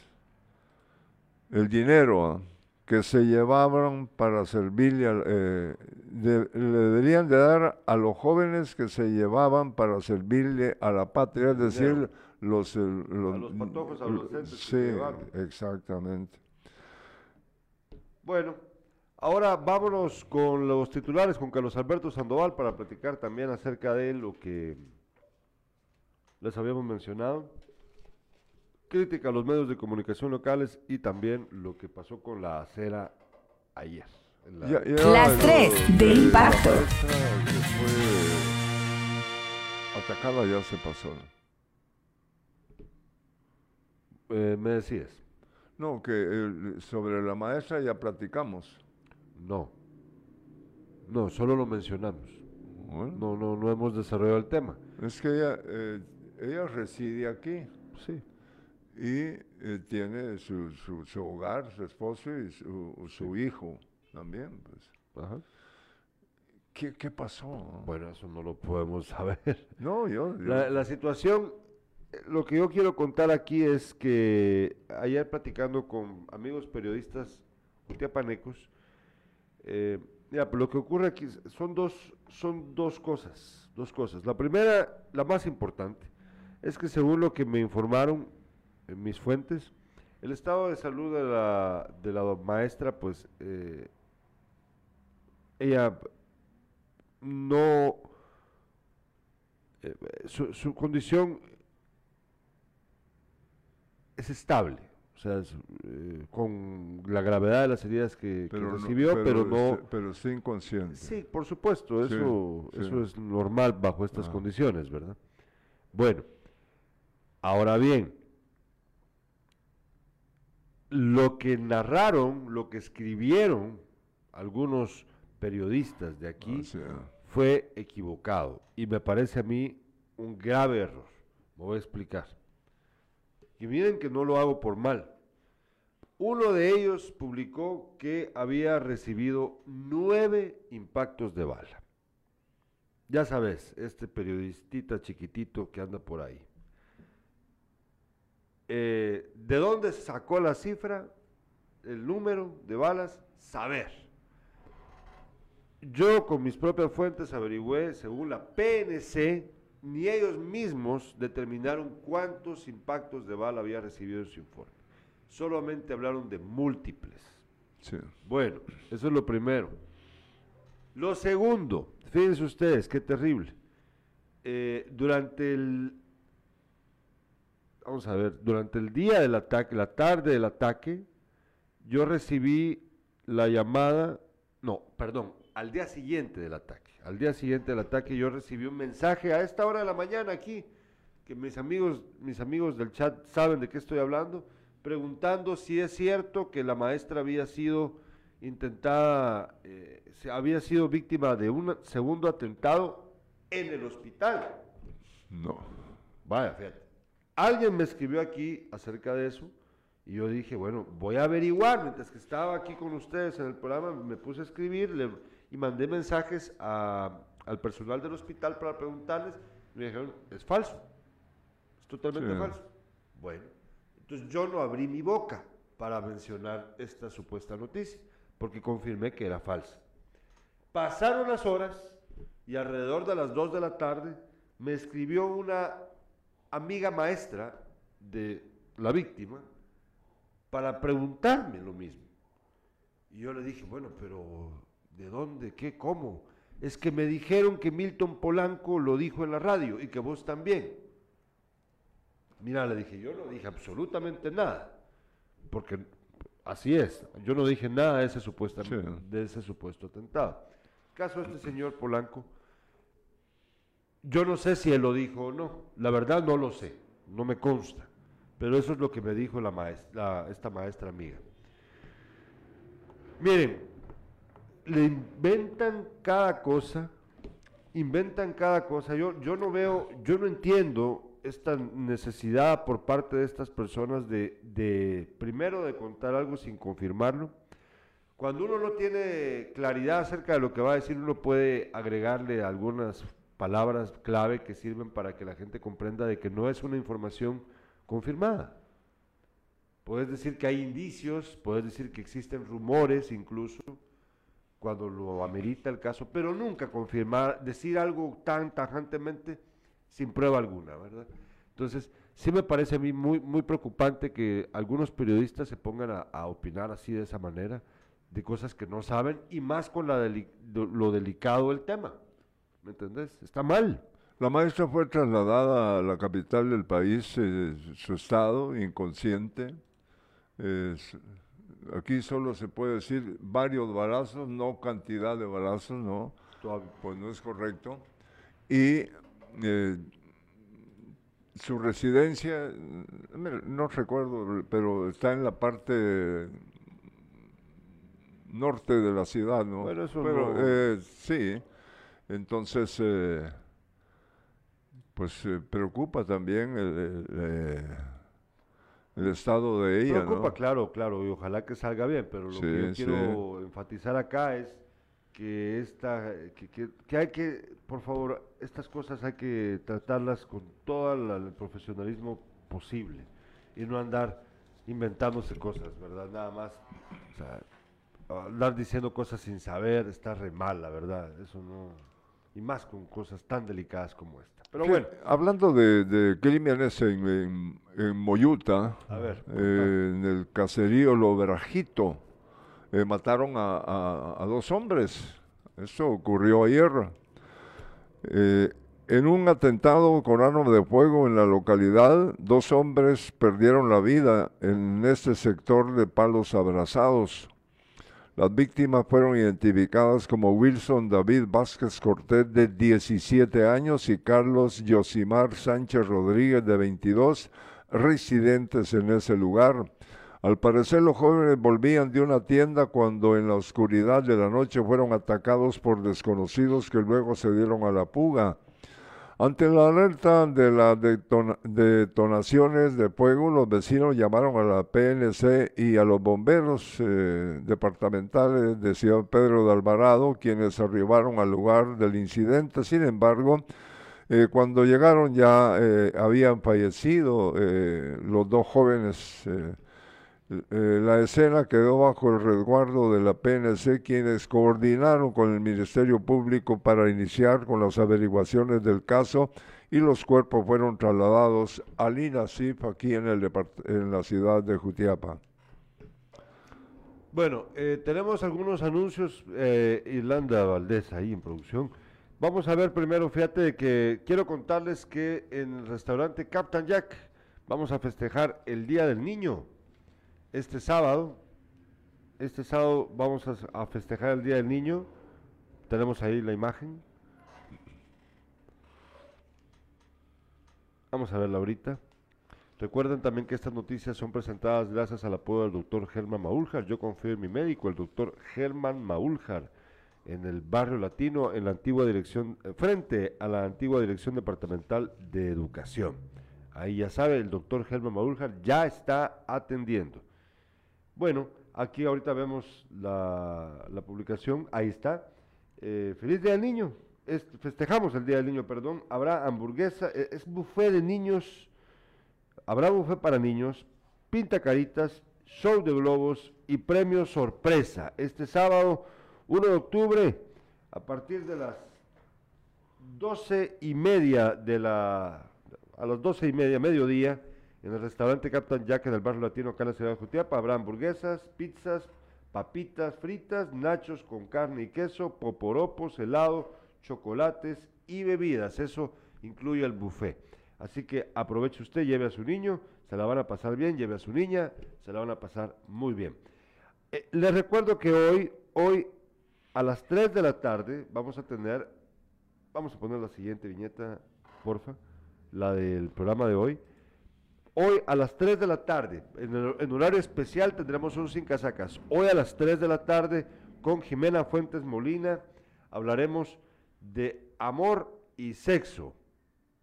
el dinero ah, que se llevaban para servirle, al- eh, de- le deberían de dar a los jóvenes que se llevaban para servirle a la patria, es decir, Dinero. los, eh, los, los patojos adolescentes que Sí, se llevaban. exactamente. Bueno, ahora vámonos con los titulares con Carlos Alberto Sandoval para platicar también acerca de lo que les habíamos mencionado. Crítica a los medios de comunicación locales y también lo que pasó con la acera ayer. la- Ya- ya Las tres de la impacto. maestra que fue atacada ya se pasó. ¿no? Eh, me decías, No, que eh, sobre la maestra ya platicamos. no, no, solo lo mencionamos. Bueno, No, no, no hemos desarrollado el tema. Es que ella, eh, ella reside aquí Sí. Y eh, tiene su, su, su hogar, su esposo y su, su hijo también. Pues. Ajá. ¿Qué, qué pasó? Bueno, eso no lo podemos saber. No, yo... yo- La, la situación, eh, lo que yo quiero contar aquí es que ayer platicando con amigos periodistas utiapanecos, eh, mira, pues lo que ocurre aquí son dos, son dos cosas, dos cosas. La primera, la más importante, es que según lo que me informaron en mis fuentes, el estado de salud de la, de la maestra, pues, eh, ella no eh, su, su condición es estable, o sea, eh, con la gravedad de las heridas que, que pero no- recibió, pero, no... Pero sí inconsciente. Sí, por supuesto, eso, sí. eso es normal bajo estas Ah. condiciones, ¿verdad? Bueno, ahora bien, lo que narraron, lo que escribieron algunos periodistas de aquí, O sea, fue equivocado y me parece a mí un grave error. Me voy a explicar. Y miren que no lo hago por mal. Uno de ellos publicó que había recibido nueve impactos de bala. Ya sabes, este periodistita chiquitito que anda por ahí. Eh, ¿De dónde sacó la cifra, el número de balas? Saber. Yo con mis propias fuentes averigüé, según la PNC, ni ellos mismos determinaron cuántos impactos de bala había recibido en su informe. Solamente hablaron de múltiples. sí. Bueno, eso es lo primero. Lo segundo, fíjense ustedes, qué terrible. Eh, durante el, vamos a ver, durante el día del ataque, la tarde del ataque, yo recibí la llamada, no, perdón, al día siguiente del ataque. Al día siguiente del ataque yo recibí un mensaje a esta hora de la mañana aquí, que mis amigos, mis amigos del chat saben de qué estoy hablando, preguntando si es cierto que la maestra había sido intentada, eh, había sido víctima de un segundo atentado en el hospital. No. Vaya, fíjate. Alguien me escribió aquí acerca de eso y yo dije, bueno, voy a averiguar. Mientras que estaba aquí con ustedes en el programa, me puse a escribir le- y mandé mensajes a- al personal del hospital para preguntarles. Me dijeron, es falso. Es totalmente Sí. falso. Bueno, entonces yo no abrí mi boca para mencionar esta supuesta noticia, porque confirmé que era falsa. Pasaron las horas y alrededor de las 2 de la tarde me escribió una amiga maestra de la víctima para preguntarme lo mismo. Y yo le dije, bueno, pero ¿de dónde? ¿Qué? ¿Cómo? Es que me dijeron que Milton Polanco lo dijo en la radio y que vos también. Mira, le dije, yo no dije absolutamente nada, porque así es, yo no dije nada de ese supuesto, Sí. de ese supuesto atentado. Caso de este señor Polanco, yo no sé si él lo dijo o no, la verdad no lo sé, no me consta, pero eso es lo que me dijo la maestra, esta maestra amiga. Miren, le inventan cada cosa, inventan cada cosa. Yo, yo no veo, yo no entiendo esta necesidad por parte de estas personas de, de, primero, de contar algo sin confirmarlo. Cuando uno no tiene claridad acerca de lo que va a decir, uno puede agregarle algunas palabras clave que sirven para que la gente comprenda de que no es una información confirmada. Puedes decir que hay indicios, puedes decir que existen rumores incluso, cuando lo amerita el caso, pero nunca confirmar, decir algo tan tajantemente sin prueba alguna, ¿verdad? Entonces, sí me parece a mí muy, muy preocupante que algunos periodistas se pongan a, opinar así de esa manera, de cosas que no saben, y más con la lo delicado del tema. ¿Me entendés? Está mal. La maestra fue trasladada a la capital del país, eh, su estado inconsciente. Aquí solo se puede decir varios balazos, no cantidad de balazos, no, pues no es correcto. Y eh, su residencia, no recuerdo, pero está en la parte norte de la ciudad, ¿no? Eso pero no- eh, sí, entonces, eh, pues eh, preocupa también el, el, eh, el estado de ella, Preocupa, ¿no? claro, claro, y ojalá que salga bien, pero lo Sí, que yo sí. quiero enfatizar acá es que esta, que, que- que hay que, por favor, estas cosas hay que tratarlas con todo la- el profesionalismo posible y no andar inventándose cosas, ¿verdad? Nada más, o sea, andar diciendo cosas sin saber está re mal, la verdad, eso no, y más con cosas tan delicadas como esta. Pero bueno, Hablando de, de crímenes en, en, en Moyuta, A ver, eh, en el caserío Lo Verajito, eh, mataron a, a- a dos hombres. Eso ocurrió ayer. Eh, en un atentado con arma de fuego en la localidad, dos hombres perdieron la vida en este sector de Palos Abrazados. Las víctimas fueron identificadas como Wilson David Vázquez Cortés, de 17 años, y Carlos Yosimar Sánchez Rodríguez, de 22, residentes en ese lugar. Al parecer los jóvenes volvían de una tienda cuando en la oscuridad de la noche fueron atacados por desconocidos que luego se dieron a la fuga. Ante la alerta de las detona- detonaciones de fuego, los vecinos llamaron a la PNC y a los bomberos eh, departamentales de Ciudad Pedro de Alvarado, quienes arribaron al lugar del incidente. Sin embargo, eh, cuando llegaron ya eh, habían fallecido eh, los dos jóvenes. Eh, la escena quedó bajo el resguardo de la PNC, quienes coordinaron con el Ministerio Público para iniciar con las averiguaciones del caso y los cuerpos fueron trasladados al INACIF aquí en, el en la ciudad de Jutiapa. Bueno, eh, tenemos algunos anuncios, eh, Irlanda Valdés ahí en producción. Vamos a ver primero, fíjate que quiero contarles que en el restaurante Captain Jack vamos a festejar el Día del Niño. Este sábado, este sábado vamos a, festejar el Día del Niño. Tenemos ahí la imagen. Vamos a verla ahorita. Recuerden también que estas noticias son presentadas gracias al apoyo del doctor Germán Maúljar. Yo confío en mi médico, el doctor Germán Maúljar, en el barrio latino, en la antigua dirección, eh, frente a la antigua dirección departamental de educación. Ahí ya sabe, el doctor Germán Maúljar ya está atendiendo. Bueno, aquí ahorita vemos la, publicación, ahí está. Eh, feliz Día del Niño. Es- festejamos el Día del Niño, perdón. Habrá hamburguesa, eh, es buffet de niños. Habrá buffet para niños, pinta caritas, show de globos y premio sorpresa. Este sábado, 1 de octubre, a partir de las 12 y media de la, a las 12 y media, mediodía, en el restaurante Captain Jack en el barrio latino acá en la ciudad de Jutiapa, habrá hamburguesas, pizzas, papitas fritas, nachos con carne y queso, poporopos, helado, chocolates y bebidas. Eso incluye el buffet. Así que aproveche usted, lleve a su niño, se la van a pasar bien, lleve a su niña, se la van a pasar muy bien. Eh, les recuerdo que hoy, hoy a las 3 de la tarde vamos a tener, vamos a poner la siguiente viñeta, porfa, la del programa de hoy. Hoy a las 3 de la tarde, en, el, horario especial tendremos un Sin Casacas. Hoy a las 3 de la tarde con Jimena Fuentes Molina hablaremos de amor y sexo.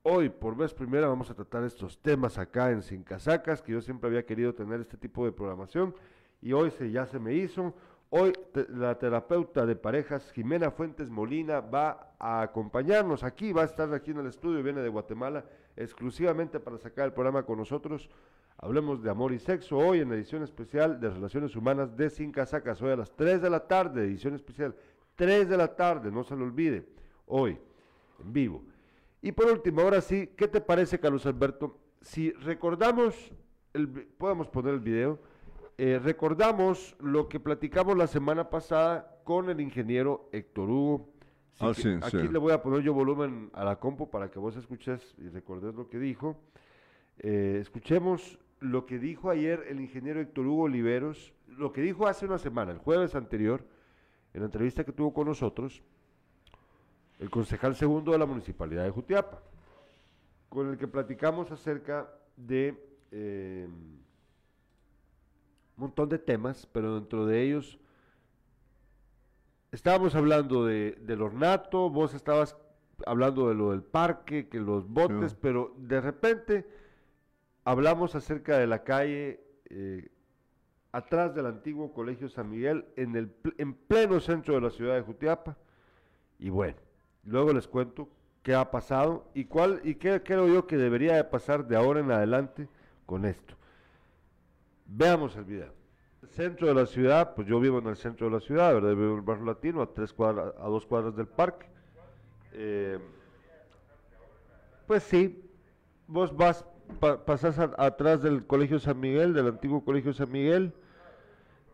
Hoy, por vez primera, vamos a tratar estos temas acá en Sin Casacas, que yo siempre había querido tener este tipo de programación y hoy se, ya se me hizo. Hoy la terapeuta de parejas Jimena Fuentes Molina va a acompañarnos aquí, va a estar aquí en el estudio, viene de Guatemala exclusivamente para sacar el programa con nosotros. Hablemos de amor y sexo hoy en la edición especial de Relaciones Humanas de Sin Casacas, hoy a las 3 de la tarde, edición especial, 3 de la tarde, no se lo olvide, hoy, en vivo. Y por último, ahora sí, ¿qué te parece, Carlos Alberto? Si recordamos, podemos poner el video, eh, recordamos lo que platicamos la semana pasada con el ingeniero Héctor Hugo. Ah, sí, aquí sí. le voy a poner yo volumen a la compu para que vos escuches y recordes lo que dijo. Eh, escuchemos lo que dijo ayer el ingeniero Héctor Hugo Oliveros, lo que dijo hace una semana, el jueves anterior, en la entrevista que tuvo con nosotros, el concejal segundo de la municipalidad de Jutiapa, con el que platicamos acerca de eh, un montón de temas, pero dentro de ellos estábamos hablando de, del ornato, vos estabas hablando de lo del parque, que los botes, Sí. pero de repente hablamos acerca de la calle eh, atrás del antiguo Colegio San Miguel, en, el, en pleno centro de la ciudad de Jutiapa. Y bueno, luego les cuento qué ha pasado y cuál y qué creo yo que debería de pasar de ahora en adelante con esto. Veamos el video. Centro de la ciudad, pues yo vivo en el centro de la ciudad, ¿verdad? Vivo en el barrio latino, a tres cuadras, a dos cuadras del parque. Eh, pues sí, vos vas, pa- pasás a- atrás del Colegio San Miguel, del antiguo Colegio San Miguel,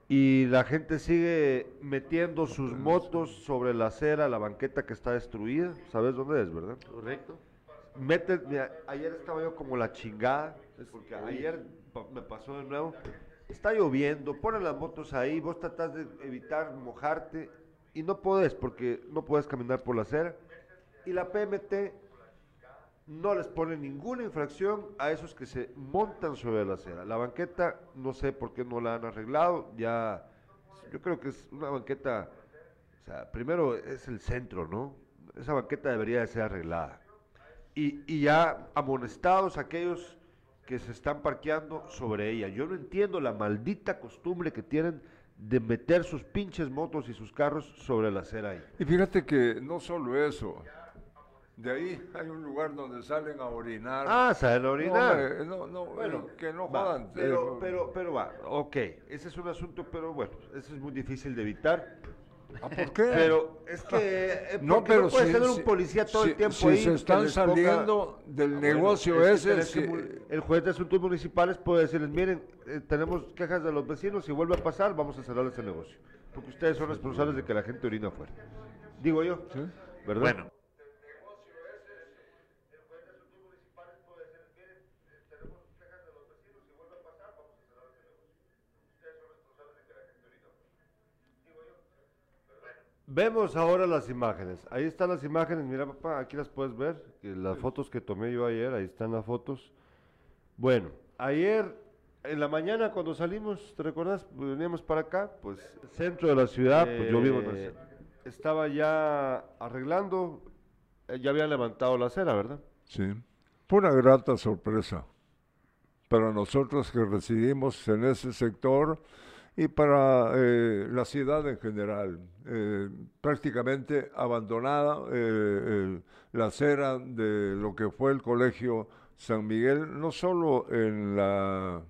y la gente sigue metiendo sus motos sobre la acera, la banqueta que está destruida. ¿Sabes dónde es, verdad? Correcto. Mete, mira, ayer estaba yo como la chingada, porque ayer pa- me pasó de nuevo. Está lloviendo, ponen las motos ahí, vos tratás de evitar mojarte y no podés porque no puedes caminar por la acera. Y la PMT no les pone ninguna infracción a esos que se montan sobre la acera. La banqueta, no sé por qué no la han arreglado, ya, yo creo que es una banqueta, o sea, primero es el centro, ¿no? Esa banqueta debería de ser arreglada. Y, y ya amonestados aquellos que se están parqueando sobre ella. Yo no entiendo la maldita costumbre que tienen de meter sus pinches motos y sus carros sobre la acera ahí. Y fíjate que no solo eso, de ahí hay un lugar donde salen a orinar. Ah, salen a orinar. hombre, no, no, Bueno, eh, que no va, jodan. Pero, pero, pero va, ok, ese es un asunto, pero bueno, eso es muy difícil de evitar. ¿Ah, ¿Por qué? Pero es que eh, no, pero puede si, tener un si- policía todo si- el tiempo si ahí. se que están saliendo del Ah, negocio es ese, tenés que si- el juez de asuntos municipales puede decirles, miren, eh, tenemos quejas de los vecinos, si vuelve a pasar, vamos a cerrar ese negocio. Porque ustedes son responsables de que la gente orina afuera. Digo yo, ¿Sí? ¿verdad? Bueno, Vemos ahora las imágenes. Ahí están las imágenes. Mira, papá, aquí las puedes ver. las fotos que tomé yo ayer, ahí están las fotos. Bueno, ayer en la mañana cuando salimos, ¿te recuerdas? Veníamos para acá, pues centro de la ciudad, pues yo vivo en el Eh, centro. Estaba ya arreglando, eh, ya habían levantado la acera, ¿verdad? Sí. Fue una grata sorpresa para nosotros que residimos en ese sector y para eh, la ciudad en general. Eh, prácticamente abandonada eh, el- la acera de lo que fue el colegio San Miguel, no solo en la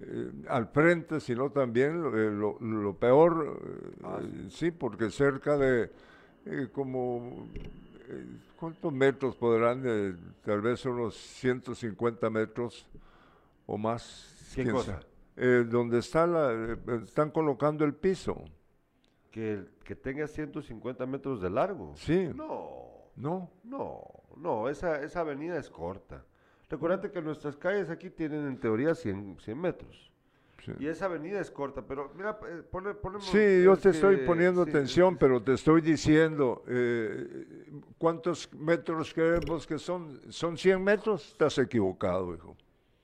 eh, al frente, sino también eh, lo, lo peor, eh, sí, porque cerca de como, ¿cuántos metros podrán? Eh, tal vez unos 150 metros o más. ¿Qué cosa? Eh, donde está la, eh, están colocando el piso. Que, que tenga 150 metros de largo. Sí. No, ¿No? no, no, esa, esa avenida es corta. Recuérdate que nuestras calles aquí tienen en teoría 100, 100 metros. Sí. Y esa avenida es corta, pero mira, eh, pone- ponemos... Sí, yo te estoy poniendo sí, atención, pero te estoy diciendo, eh, ¿cuántos metros creemos que son? ¿Son 100 metros? Estás equivocado, hijo.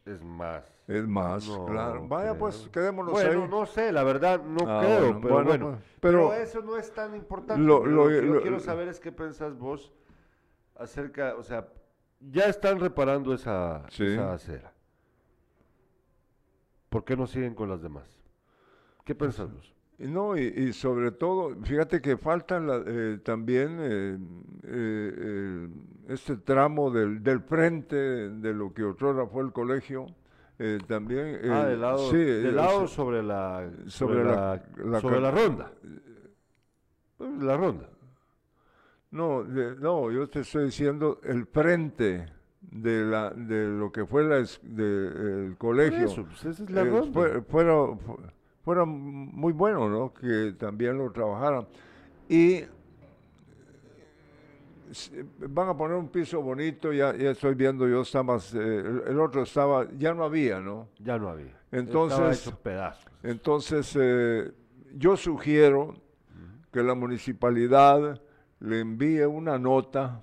Es más. Es más, No claro. Vaya, creo. pues, quedémonos Bueno, ahí. no sé, la verdad, no Ah, creo, bueno, pero bueno, bueno. pues, pero, pero- eso no es tan importante. Lo- que yo quiero saber es qué pensás vos acerca, o sea, ya están reparando esa, Sí. esa acera. ¿Por qué no siguen con las demás? ¿Qué pensás vos? No, y, y sobre todo, fíjate que falta la- eh, también eh, eh, eh, este tramo del, del frente de lo que otrora fue el colegio. Eh, también. ah, eh, del lado, sí, del eh, lado sobre la sobre sobre la- sobre la ronda. Pues, La ronda. No, de- no, yo te estoy diciendo el frente de la de lo que fue la es- de- el colegio. Eso, pues, esa es la eh, ronda. fue- fuera, fu- fuera muy bueno, ¿no? Que también lo trabajaran. Y eh, van a poner un piso bonito, ya, ya estoy viendo, yo estaba, más, eh, el, otro estaba, ya no había, ¿no? Ya no había. Entonces- pedazos. Entonces, eh, yo sugiero que la municipalidad le envíe una nota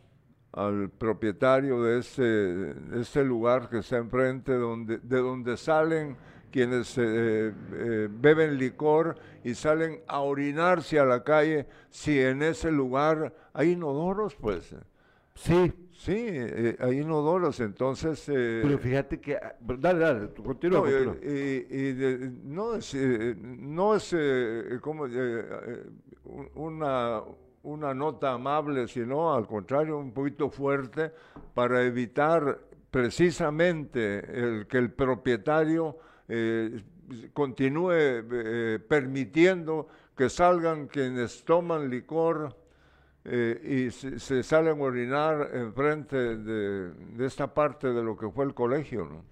al propietario de este, de este lugar que está enfrente, donde, de donde salen quienes eh, eh, beben licor y salen a orinarse a la calle, si en ese lugar hay inodoros, pues. Sí, Sí, eh, hay inodoros, entonces... eh, pero fíjate que... ah, Dale, dale, continúa, no, continúa. y, y de- no es, eh, no es eh, como un- una, una nota amable, sino al contrario, un poquito fuerte para evitar precisamente el que el propietario eh, continúe eh, permitiendo que salgan quienes toman licor eh, y se, se salen a orinar enfrente de, de esta parte de lo que fue el colegio, ¿no?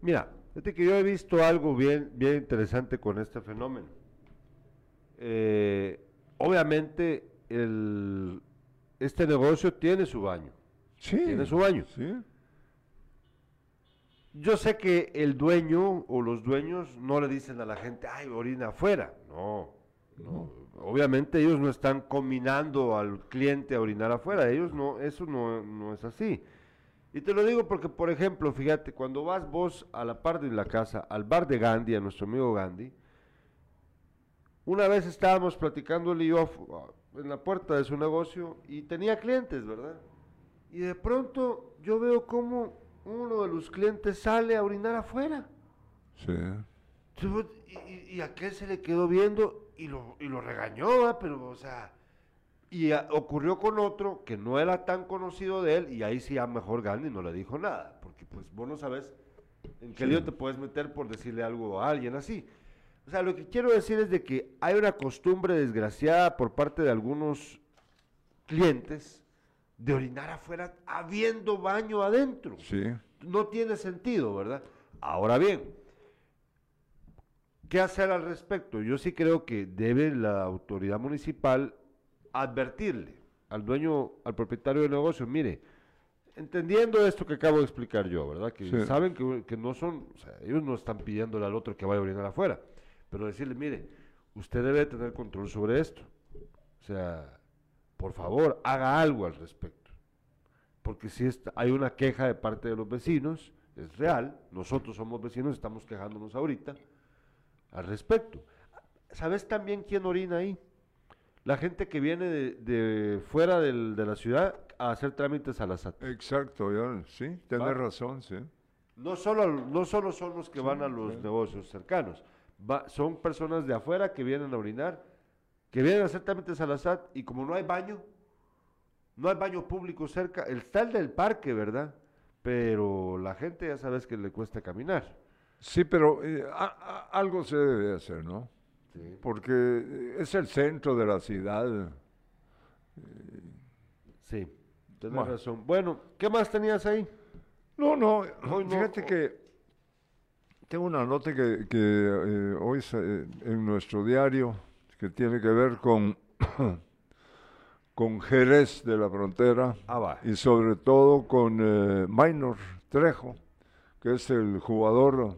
Mira, fíjate que yo he visto algo bien, bien interesante con este fenómeno. Eh, obviamente, el, este negocio tiene su baño. Sí. Tiene su baño. Sí. Yo sé que el dueño o los dueños no le dicen a la gente, ay, orina afuera. No, no. Obviamente ellos no están combinando al cliente a orinar afuera. Ellos no, eso no, no es así. Y te lo digo porque, por ejemplo, fíjate, cuando vas vos a la par de la casa, al bar de Gandhi, a nuestro amigo Gandhi, una vez estábamos platicando él y yo fu- en la puerta de su negocio y tenía clientes, ¿verdad? Y de pronto yo veo como uno de los clientes sale a orinar afuera. Sí. Y, y- aquel se le quedó viendo y lo, y lo regañó, ¿va? pero, o sea, y a- ocurrió con otro que no era tan conocido de él, y ahí sí a mejor Gandhi no le dijo nada, porque pues vos no sabes en qué Sí. lío te puedes meter por decirle algo a alguien así. O sea, lo que quiero decir es de que hay una costumbre desgraciada por parte de algunos clientes de orinar afuera habiendo baño adentro. Sí. No tiene sentido, ¿verdad? Ahora bien, ¿qué hacer al respecto? Yo sí creo que debe la autoridad municipal advertirle al dueño, al propietario del negocio, mire, entendiendo esto que acabo de explicar yo, ¿verdad? Que Sí. saben que, que no son, o sea, ellos no están pidiéndole al otro que vaya a orinar afuera, pero decirle, mire, usted debe tener control sobre esto. O sea, por favor, haga algo al respecto porque si está- hay una queja de parte de los vecinos, es real, nosotros somos vecinos, estamos quejándonos ahorita al respecto. ¿Sabes también quién orina ahí? La gente que viene de, de fuera del- de la ciudad a hacer trámites a la SAT. Exacto, ya, sí, Va. razón, sí. No solo, no solo son los que van a los sí. negocios cercanos, va- son personas de afuera que vienen a orinar, que vienen trámites a la SAT y como no hay baño, no hay baño público cerca, el está el del parque, ¿verdad? Pero la gente ya sabes que le cuesta caminar. Sí, pero eh, a- a- algo se debe hacer, ¿no? Sí. Porque eh, es el centro de la ciudad. Sí, tienes Bueno. razón. Bueno, ¿qué más tenías ahí? No, no, Hoy no- fíjate que tengo una nota que, que, eh, hoy eh, en nuestro diario que tiene que ver con, con Jerez de la Frontera Ah, va. y sobre todo con eh, Minor Trejo, que es el jugador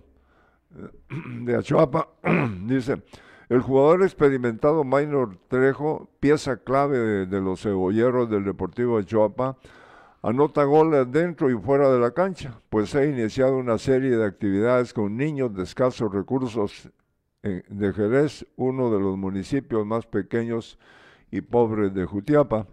eh, de Achuapa, dice, el jugador experimentado Minor Trejo, pieza clave de, de los cebolleros del Deportivo Achuapa, anota goles dentro y fuera de la cancha, pues ha iniciado una serie de actividades con niños de escasos recursos de Jerez, uno de los municipios más pequeños y pobres de Jutiapa.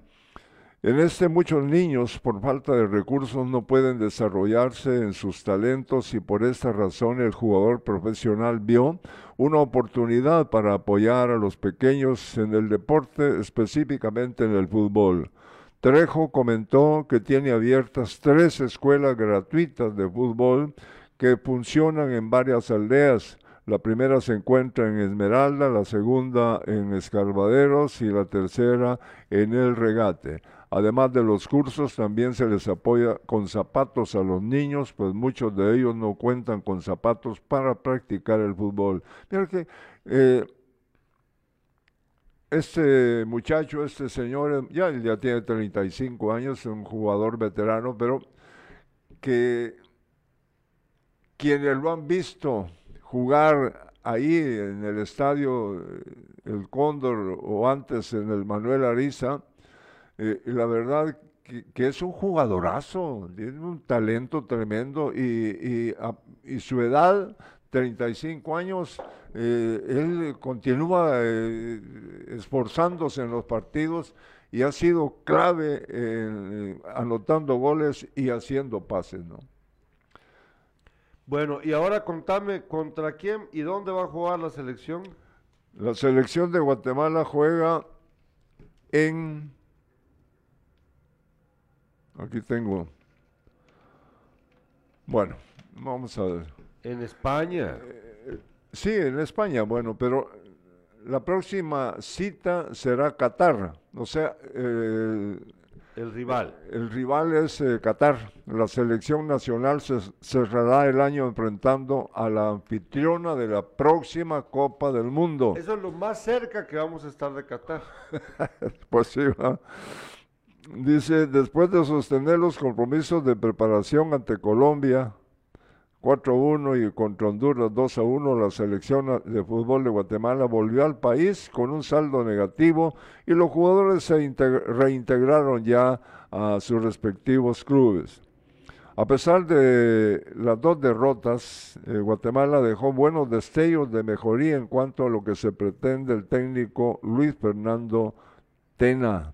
En este muchos niños, por falta de recursos, no pueden desarrollarse en sus talentos y por esta razón el jugador profesional vio una oportunidad para apoyar a los pequeños en el deporte, específicamente en el fútbol. Trejo comentó que tiene abiertas tres escuelas gratuitas de fútbol que funcionan en varias aldeas. La primera se encuentra en Esmeralda, la segunda en Escarbaderos y la tercera en El Regate. Además de los cursos, también se les apoya con zapatos a los niños, pues muchos de ellos no cuentan con zapatos para practicar el fútbol. Mira que eh, este muchacho, este señor, ya, ya tiene 35 años, un jugador veterano, pero que quienes lo han visto jugar ahí en el estadio eh, El Cóndor o antes en el Manuel Ariza, eh, la verdad que, es un jugadorazo, tiene un talento tremendo y, y, y su edad 35 años, eh, él continúa esforzándose en los partidos y ha sido clave anotando goles y haciendo pases, ¿no? Bueno, y ahora contame contra quién y dónde va a jugar la selección. La selección de Guatemala juega en... Aquí tengo... Bueno, vamos a ver. En España. Eh, sí, en España, bueno, pero la próxima cita será Qatar. O sea, eh, el rival. El rival es eh, Qatar. La selección nacional se cerrará el año enfrentando a la anfitriona de la próxima Copa del Mundo. Eso es lo más cerca que vamos a estar de Qatar. pues sí, ¿va? Dice, después de sostener los compromisos de preparación ante Colombia, 4-1 y contra Honduras 2-1, la selección de fútbol de Guatemala volvió al país con un saldo negativo y los jugadores se reintegraron ya a sus respectivos clubes. A pesar de las dos derrotas, eh, Guatemala dejó buenos destellos de mejoría en cuanto a lo que se pretende el técnico Luis Fernando Tena.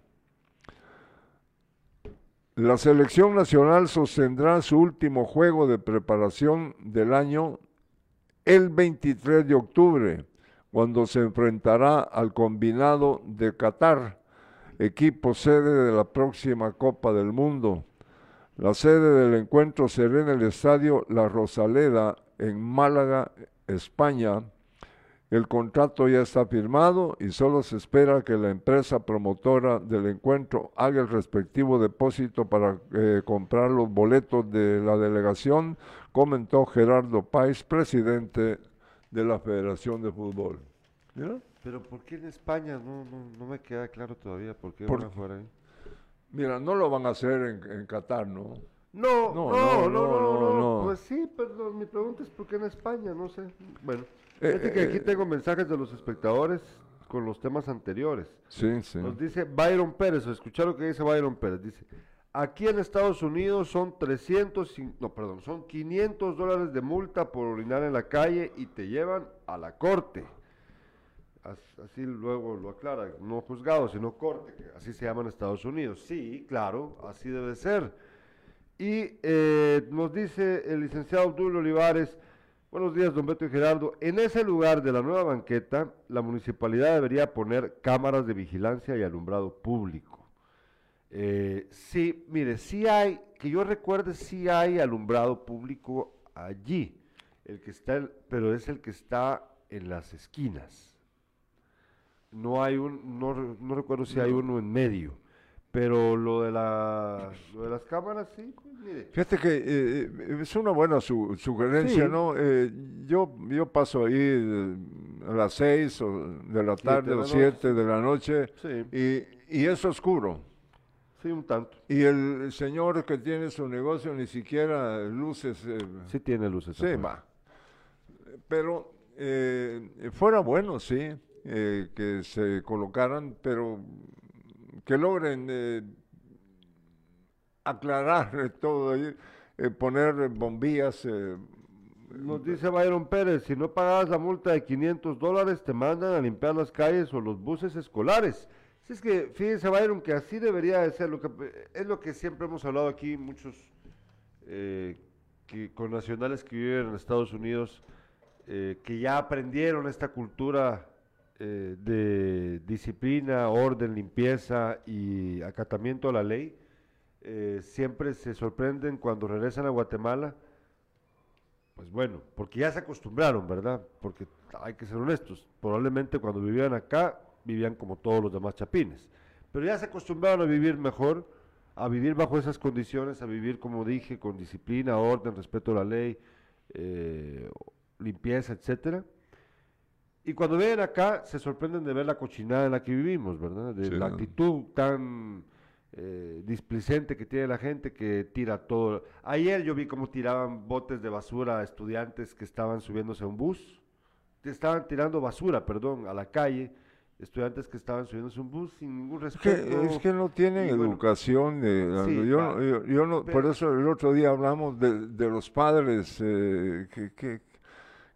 La selección nacional sostendrá su último juego de preparación del año el 23 de octubre, cuando se enfrentará al combinado de Qatar, equipo sede de la próxima Copa del Mundo. La sede del encuentro será en el estadio La Rosaleda en Málaga, España, el contrato ya está firmado y solo se espera que la empresa promotora del encuentro haga el respectivo depósito para eh, comprar los boletos de la delegación, comentó Gerardo Páez, presidente de la Federación de Fútbol. ¿Mira? Pero ¿por qué en España? No, no, no me queda claro todavía por qué Por, van a jugar ahí. Mira, no lo van a hacer en, en Qatar, ¿no? No no no, no no no, no, Pues sí, perdón, mi pregunta es por qué en España, no sé. Bueno. Fíjate que aquí eh, tengo mensajes de los espectadores con los temas anteriores. Sí, sí. Nos dice Byron Pérez, escuchar lo que dice Byron Pérez. Dice, aquí en Estados Unidos son 300, no, perdón, son 500 dólares de multa por orinar en la calle y te llevan a la corte. Así luego lo aclara, no juzgado, sino corte, que así se llama en Estados Unidos. Sí, claro, así debe ser. Y eh, nos dice el licenciado Abdul Olivares, Buenos días, don Beto y Gerardo. En ese lugar de la nueva banqueta, la municipalidad debería poner cámaras de vigilancia y alumbrado público. Eh, sí, mire, sí hay, que yo recuerde, sí hay alumbrado público allí, el que está, pero es el que está en las esquinas. No hay un, no, no recuerdo si hay uno en medio. Pero lo de, la, lo de las cámaras, sí, pues, mire. Fíjate que eh, eh, es una buena su, sugerencia, sí. ¿no? Eh, yo, yo paso ahí a las seis o de la tarde o siete de la noche sí. y, y, es oscuro. Sí, un tanto. Y el señor que tiene su negocio ni siquiera luces. eh, Sí tiene luces. Sí, va. Pero eh, fuera bueno, sí, eh, que se colocaran, pero que logren eh, aclarar todo, ahí, eh, poner bombillas. eh, Nos dice Byron Pérez, si no pagas la multa de 500 dólares, te mandan a limpiar las calles o los buses escolares. Si es que, fíjense Byron, que así debería de ser, lo que, es lo que siempre hemos hablado aquí, muchos eh, que, con nacionales que viven en Estados Unidos, eh, que ya aprendieron esta cultura eh, de disciplina, orden, limpieza y acatamiento a la ley, eh, siempre se sorprenden cuando regresan a Guatemala pues bueno, porque ya se acostumbraron, ¿verdad? Porque hay que ser honestos, probablemente cuando vivían acá vivían como todos los demás chapines, pero ya se acostumbraron a vivir mejor, a vivir bajo esas condiciones, a vivir, como dije, con disciplina, orden, respeto a la ley, eh, limpieza, etcétera. Y cuando vienen acá se sorprenden de ver la cochinada en la que vivimos, ¿verdad? De Sí. la actitud tan eh, displicente que tiene la gente que tira todo. Ayer yo vi cómo tiraban botes de basura a estudiantes que estaban subiéndose a un bus. Estaban tirando basura, perdón, a la calle. Estudiantes que estaban subiéndose a un bus sin ningún respeto. es que no tienen bueno, educación. eh, sí, yo, no- yo- yo no- por eso el otro día hablamos de, de los padres eh, que, que,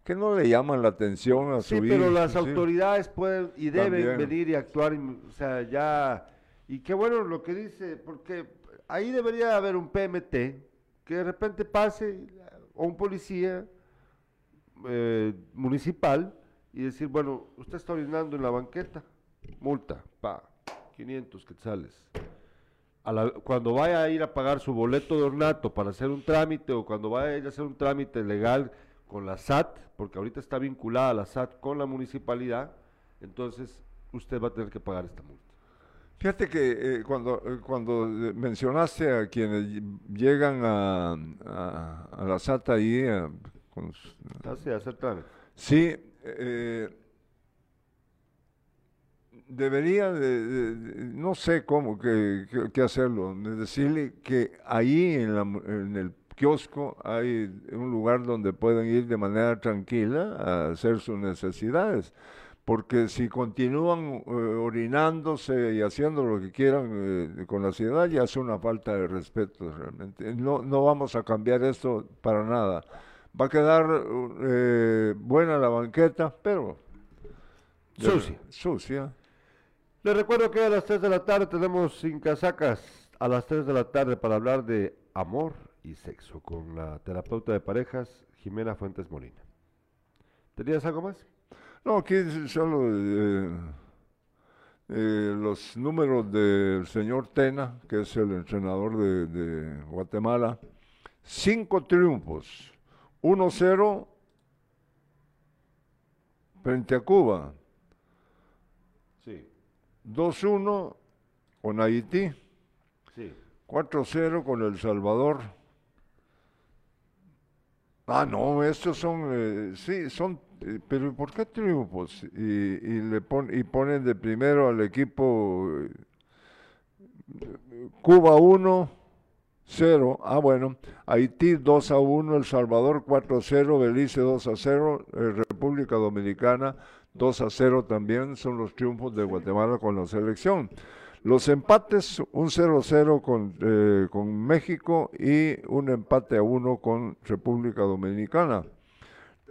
que no le llaman la atención a Sí, su pero hijo, las sí. autoridades pueden y deben También. venir y actuar, y, o sea, ya, y qué bueno lo que dice, porque ahí debería haber un PMT que de repente pase, o un policía eh, municipal, y decir, bueno, usted está orinando en la banqueta, multa, pa, 500 quetzales. A la- cuando vaya a ir a pagar su boleto de ornato para hacer un trámite o cuando vaya a ir a hacer un trámite legal con la SAT, porque ahorita está vinculada la SAT con la municipalidad, entonces usted va a tener que pagar esta multa. Fíjate que eh, cuando, eh, cuando eh, mencionaste a quienes ll- llegan a, a- a la SAT ahí, a- con hacer trámite. sí, eh, debería de, de- de- no sé cómo que, que- que hacerlo, de decirle que ahí en, la en el kiosco hay un lugar donde pueden ir de manera tranquila a hacer sus necesidades. Porque si continúan eh, orinándose y haciendo lo que quieran eh, con la ciudad, ya es una falta de respeto realmente. No, no vamos a cambiar esto para nada. Va a quedar eh, buena la banqueta, pero... Sucia. Sucia. Les recuerdo que a las 3 de la tarde tenemos Sin Casacas a las 3 de la tarde para hablar de amor y sexo con la terapeuta de parejas Jimena Fuentes Molina. ¿Tenías algo más? No, aquí es solo eh, eh, los números del señor Tena, que es el entrenador de, de Guatemala. Cinco triunfos. 1-0 frente a Cuba. Sí, 2-1 con Haití. sí. 4-0 con El Salvador. Ah, no, estos son, eh, sí, son, eh, pero ¿por qué triunfos? Y, y le pon- y ponen de primero al equipo eh, Cuba 1, 0, ah bueno, Haití 2 a 1, El Salvador 4 a 0, Belice 2 a 0, eh, República Dominicana 2 a 0 también son los triunfos de Guatemala con la selección. Los empates, un 0-0 con, eh, con México y un empate a 1 con República Dominicana.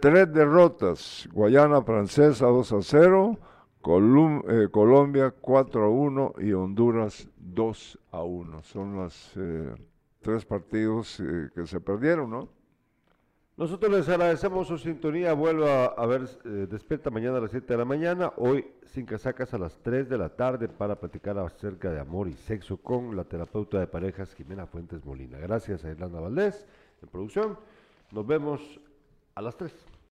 Tres derrotas, Guayana Francesa 2 a 0, Colum- eh, Colombia 4 a 1 y Honduras 2 a 1. Son los eh, tres partidos eh, que se perdieron, ¿no? Nosotros les agradecemos su sintonía. Vuelvo a, a ver eh, Despierta mañana a las 7 de la mañana. Hoy sin casacas a las 3 de la tarde para platicar acerca de amor y sexo con la terapeuta de parejas Jimena Fuentes Molina. Gracias a Irlanda Valdés en producción. Nos vemos a las 3.